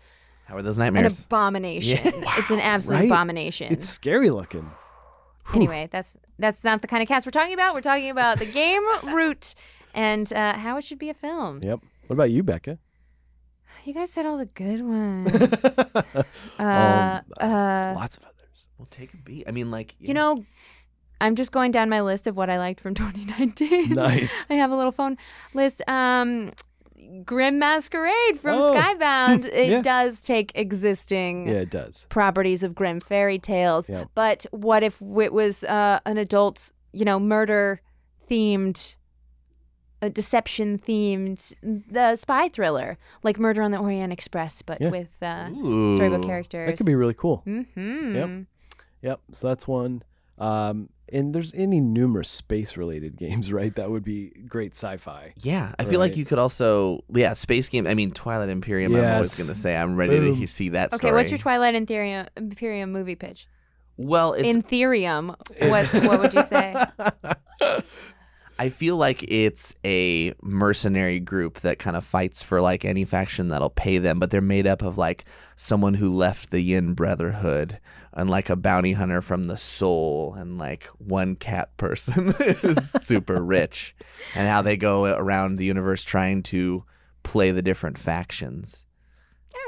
How are those nightmares? an nightmares? abomination. It's an absolute Right? abomination. It's scary looking. anyway, that's that's not the kind of cats we're talking about. We're talking about the game Root and uh, how it should be a film. Yep. What about you, Becca? You guys said all the good ones. uh, Um, uh, lots of others. We'll take a beat. I mean, like You know, I'm just going down my list of what I liked from 2019. Nice. I have a little phone list. Um, Grimm Masquerade from Oh. Skybound. It Yeah. does take existing Yeah, it does. properties of Grimm fairy tales. Yep. But what if it was uh, an adult, you know, murder themed a deception themed the spy thriller like Murder on the Orient Express, but Yeah. with uh, Ooh. storybook characters. That could be really cool. Mm-hmm. Yep. Yep. So that's one. Um, and there's any numerous space related games, right? That would be great sci-fi. Yeah, I feel like you could also yeah space game. I mean Twilight Imperium. I'm always gonna say I'm ready to Boom. he- see that. Okay, story. what's your Twilight Imperium, Imperium movie pitch? Well, it's Intherium. What what would you say? I feel like it's a mercenary group that kind of fights for like any faction that'll pay them, but they're made up of like someone who left the Yin Brotherhood and like a bounty hunter from the Sol and like one cat person who's super rich and how they go around the universe trying to play the different factions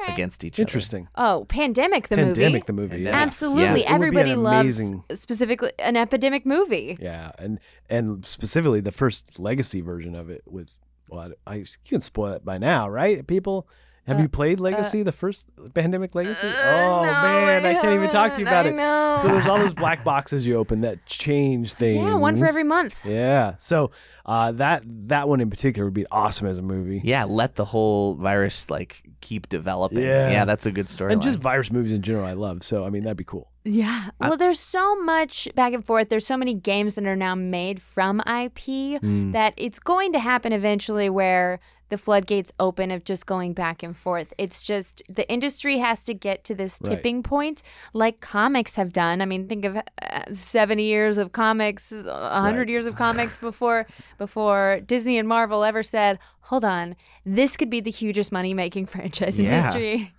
right. against each other. Interesting. Oh, Pandemic the Pandemic, movie. Pandemic the movie. Yeah. Absolutely. Yeah, it would Everybody loves amazing- specifically an epidemic movie. Yeah, and and specifically the first legacy version of it with well, I, I you can spoil it by now, right? People, have Uh, you played Legacy, the first Pandemic Legacy? Uh, oh no, man, I, can't even talk to you about I it. know. So there's all those black boxes you open that change things. Yeah, one for every month. Yeah, so uh, that that one in particular would be awesome as a movie. Yeah, let the whole virus like keep developing. Yeah. Yeah, that's a good story. and just virus movies in general, I love. So I mean, that'd be cool. Yeah. Well, there's so much back and forth. There's so many games that are now made from IP Mm. that it's going to happen eventually where the floodgates open of just going back and forth. It's just the industry has to get to this Right. tipping point like comics have done. I mean, think of uh, 70 years of comics, 100 Right. years of comics before before Disney and Marvel ever said, "Hold on, this could be the hugest money-making franchise in Yeah. history."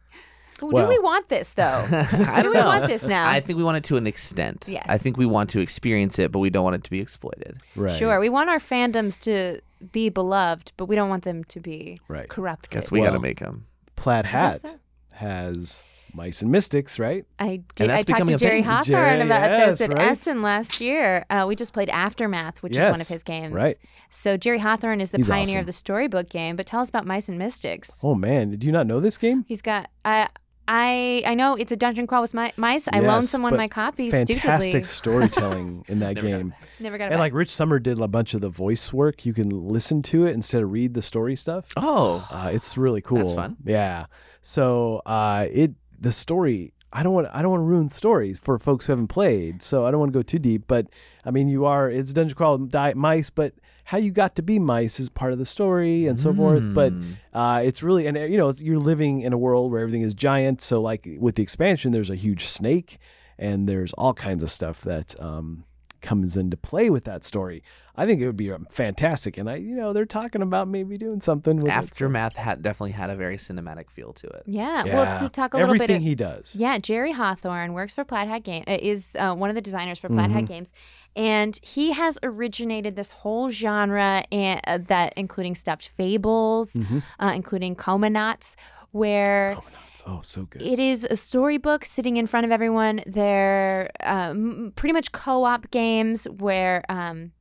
Do Well- we want this though? I Do don't we know. want this now? I think we want it to an extent. Yes. I think we want to experience it, but we don't want it to be exploited. Right. Sure, we want our fandoms to be beloved, but we don't want them to be Right. corrupted. Guess we Well- got to make them. Plaid Hat so. has Mice and Mystics, right? I did. that's I talked to Jerry. Hawthorne Jerry, about yes, this at right? Essen last year. Uh, we just played Aftermath, which is one of his games. right. So Jerry Hawthorne is the He's pioneer awesome. of the storybook game. But tell us about Mice and Mystics. Oh man, did you not know this game? He's got. I I I know it's a dungeon crawl with mi- mice. I loaned someone my copy Fantastic stupidly. storytelling in that Never got game. Never got it And back. like Rich Sommer did a bunch of the voice work. You can listen to it instead of read the story stuff. Oh, Uh, it's really cool. That's fun. Yeah. So uh, it the story. I don't want. I don't want to ruin stories for folks who haven't played. So I don't want to go too deep. But I mean, you are. It's dungeon crawl with di- mice, but how you got to be mice is part of the story and so forth. But Mm. uh, it's really and you know it's, you're living in a world where everything is giant. So like with the expansion, there's a huge snake, and there's all kinds of stuff that um, comes into play with that story. I think it would be um, fantastic, and I you know they're talking about maybe doing something with it, so- Aftermath had definitely had a very cinematic feel to it. yeah. Well, to talk a little everything bit. Of, he does. Yeah, Jerry Hawthorne works for Plaid Hat Game. uh, Is uh, one of the designers for Plaid Hat Games, and he has originated this whole genre, and uh, that including stuffed fables, uh, including Comanauts, where It's, oh, so good. it is a storybook sitting in front of everyone. They're um, pretty much co-op games where. Um,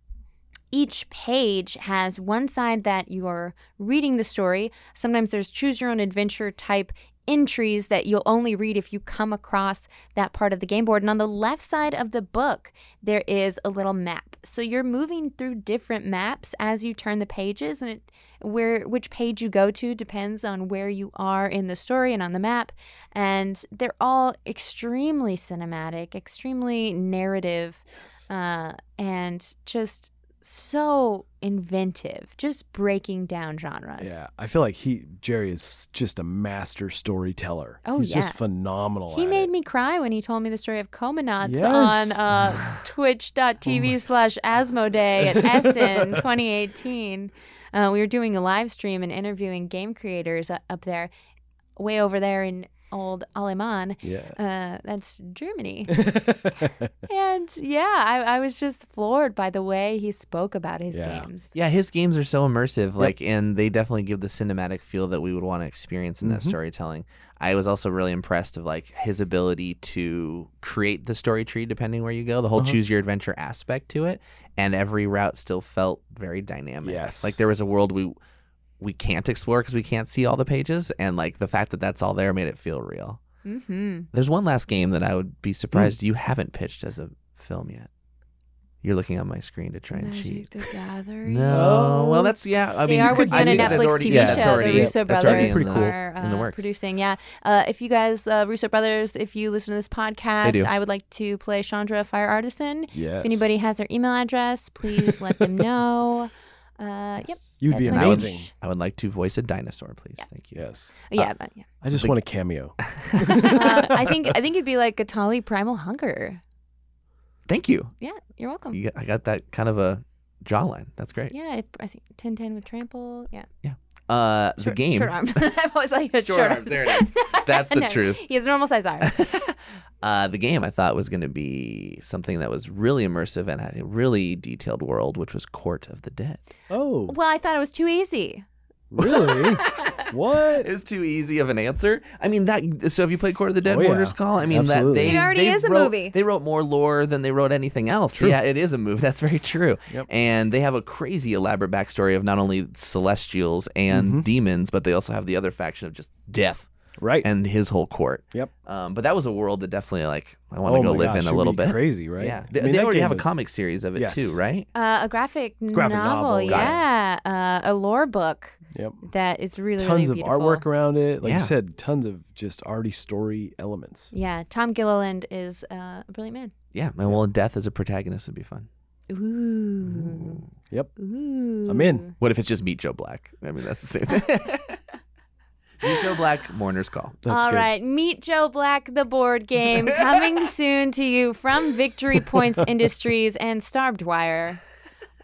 each page has one side that you're reading the story. Sometimes there's choose your own adventure type entries that you'll only read if you come across that part of the game board. And on the left side of the book, there is a little map. So you're moving through different maps as you turn the pages, and it, where which page you go to depends on where you are in the story and on the map. And they're all extremely cinematic, extremely narrative, uh, and just so inventive, just breaking down genres. Yeah, I feel like he Jerry is just a master storyteller. Oh, He's just phenomenal. He made it. me cry when he told me the story of Comanauts Yes. Oh on uh, twitch.tv slash Asmodee at Essen 2018. Uh, we were doing a live stream and interviewing game creators uh, up there, way over there in old Aleman. Yeah. Uh, that's Germany. and yeah, I, I was just floored by the way he spoke about his Yeah. games. Yeah, his games are so immersive, like, and they definitely give the cinematic feel that we would want to experience in that Mm-hmm. storytelling. I was also really impressed of like his ability to create the story tree depending where you go, the whole Uh-huh. choose your adventure aspect to it, and every route still felt very dynamic. Yes. like there was a world we we can't explore because we can't see all the pages, and like the fact that that's all there made it feel real. Mm-hmm. There's one last game that I would be Mm. surprised you haven't pitched as a film yet. You're looking on my screen to try and cheat. the Gathering. No, well, that's yeah. I they mean, are working on a Netflix already, TV yeah, show. Already, the Russo brothers in the, cool. are in the uh, works. producing. Yeah, uh, if you guys, uh, Russo brothers, if you listen to this podcast. I would like to play Chandra Fire Artisan. Yes. If anybody has their email address, please let them know. Uh, yep. You'd be that's my I amazing. pitch. I would like to voice a dinosaur, please. Thank you. Yes. Yeah, but yeah. I just the- want a cameo. Uh, I think I think it'd be like Ghalta Primal Hunger. Thank you. Yeah, you're welcome. you got, I got that kind of a jawline. That's great. Yeah, I, I think 10-10 with trample. Yeah, Yeah. Uh, the short, game. Short arms. I've always liked short, Short arms. arms, there it is. That's the No, truth. He has normal size arms. Uh, the game I thought was going to be something that was really immersive and had a really detailed world, which was Court of the Dead. Oh, well, I thought it was too easy. really? what? It's too easy of an answer. I mean that. So have you played Court of the Dead? Oh, yeah. Mourner's Call. I mean Absolutely. that they It already they is a wrote- movie. They wrote more lore than they wrote anything else. True. Yeah, it is a movie. That's very true. Yep. And they have a crazy elaborate backstory of not only celestials and Mm-hmm. demons, but they also have the other faction of just death Right. and his whole court. Yep. Um, but that was a world that definitely like I want to oh go live gosh, in a little be bit. Crazy, right? Yeah, I they, mean, they already game have a comic series of it Yes. too, right? Uh, a graphic, Graphic novel, got it. yeah, uh, a lore book Yep. that is really Tons really of beautiful. artwork around it. Like Yeah. you said, tons of just arty story elements. Yeah, Tom Gilliland is uh, a brilliant man. Yeah, and well, death as a protagonist would be fun. Ooh, Yep. ooh. I'm in. What if it's just Meet Joe Black? I mean, that's the same thing. Meet Joe Black, Mourner's Call. That's All good. right, Meet Joe Black, the board game, coming soon to you from Victory Points Industries and Starved Wire.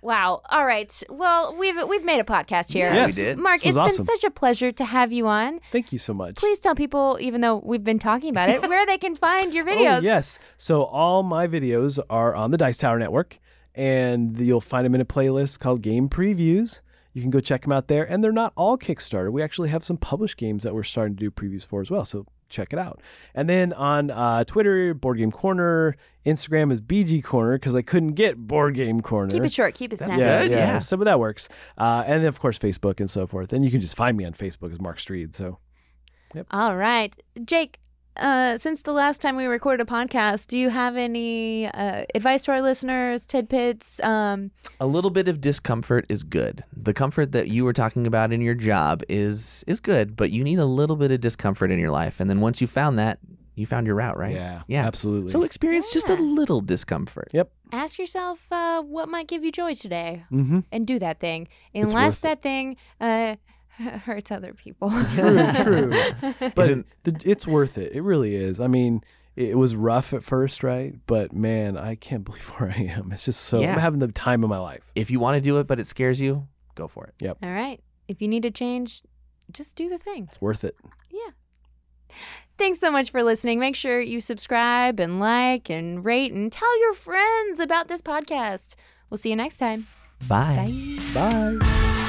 Wow. All right. Well, we've we've made a podcast here. Yes. we did. Mark, This it's was been such a pleasure to have you on. Thank you so much. Please tell people, even though we've been talking about it, where they can find your oh, videos. Oh, yes. So all my videos are on the Dice Tower Network, and you'll find them in a playlist called Game Previews. You can go check them out there, and they're not all Kickstarter. We actually have some published games that we're starting to do previews for as well. So check it out. And then on uh, Twitter, Board Game Corner. Instagram is BG Corner because I couldn't get Board Game Corner. Keep it short. Keep it snappy. yeah, good, yeah, yeah. Some of that works. Uh, and then of course Facebook and so forth. And you can just find me on Facebook as Mark Streed. So Yep. All right, Jake. Uh, since the last time we recorded a podcast, do you have any uh, advice to our listeners, tidbits? Um, A little bit of discomfort is good. The comfort that you were talking about in your job is is good, but you need a little bit of discomfort in your life, and then once you found that, you found your route, right? Yeah, yeah, absolutely. So experience just a little discomfort. yep. ask yourself uh, what might give you joy today, Mm-hmm. and do that thing, It's unless worth it. that thing uh, hurts other people. True, true. But Even- the, it's worth it. It really is. I mean, it, it was rough at first, right? But man, I can't believe where I am. It's just so Yeah. I'm having the time of my life. If you want to do it, but it scares you, go for it. Yep. All right. If you need to change, just do the thing. It's worth it. Yeah. Thanks so much for listening. Make sure you subscribe and like and rate and tell your friends about this podcast. We'll see you next time. Bye. Bye. Bye.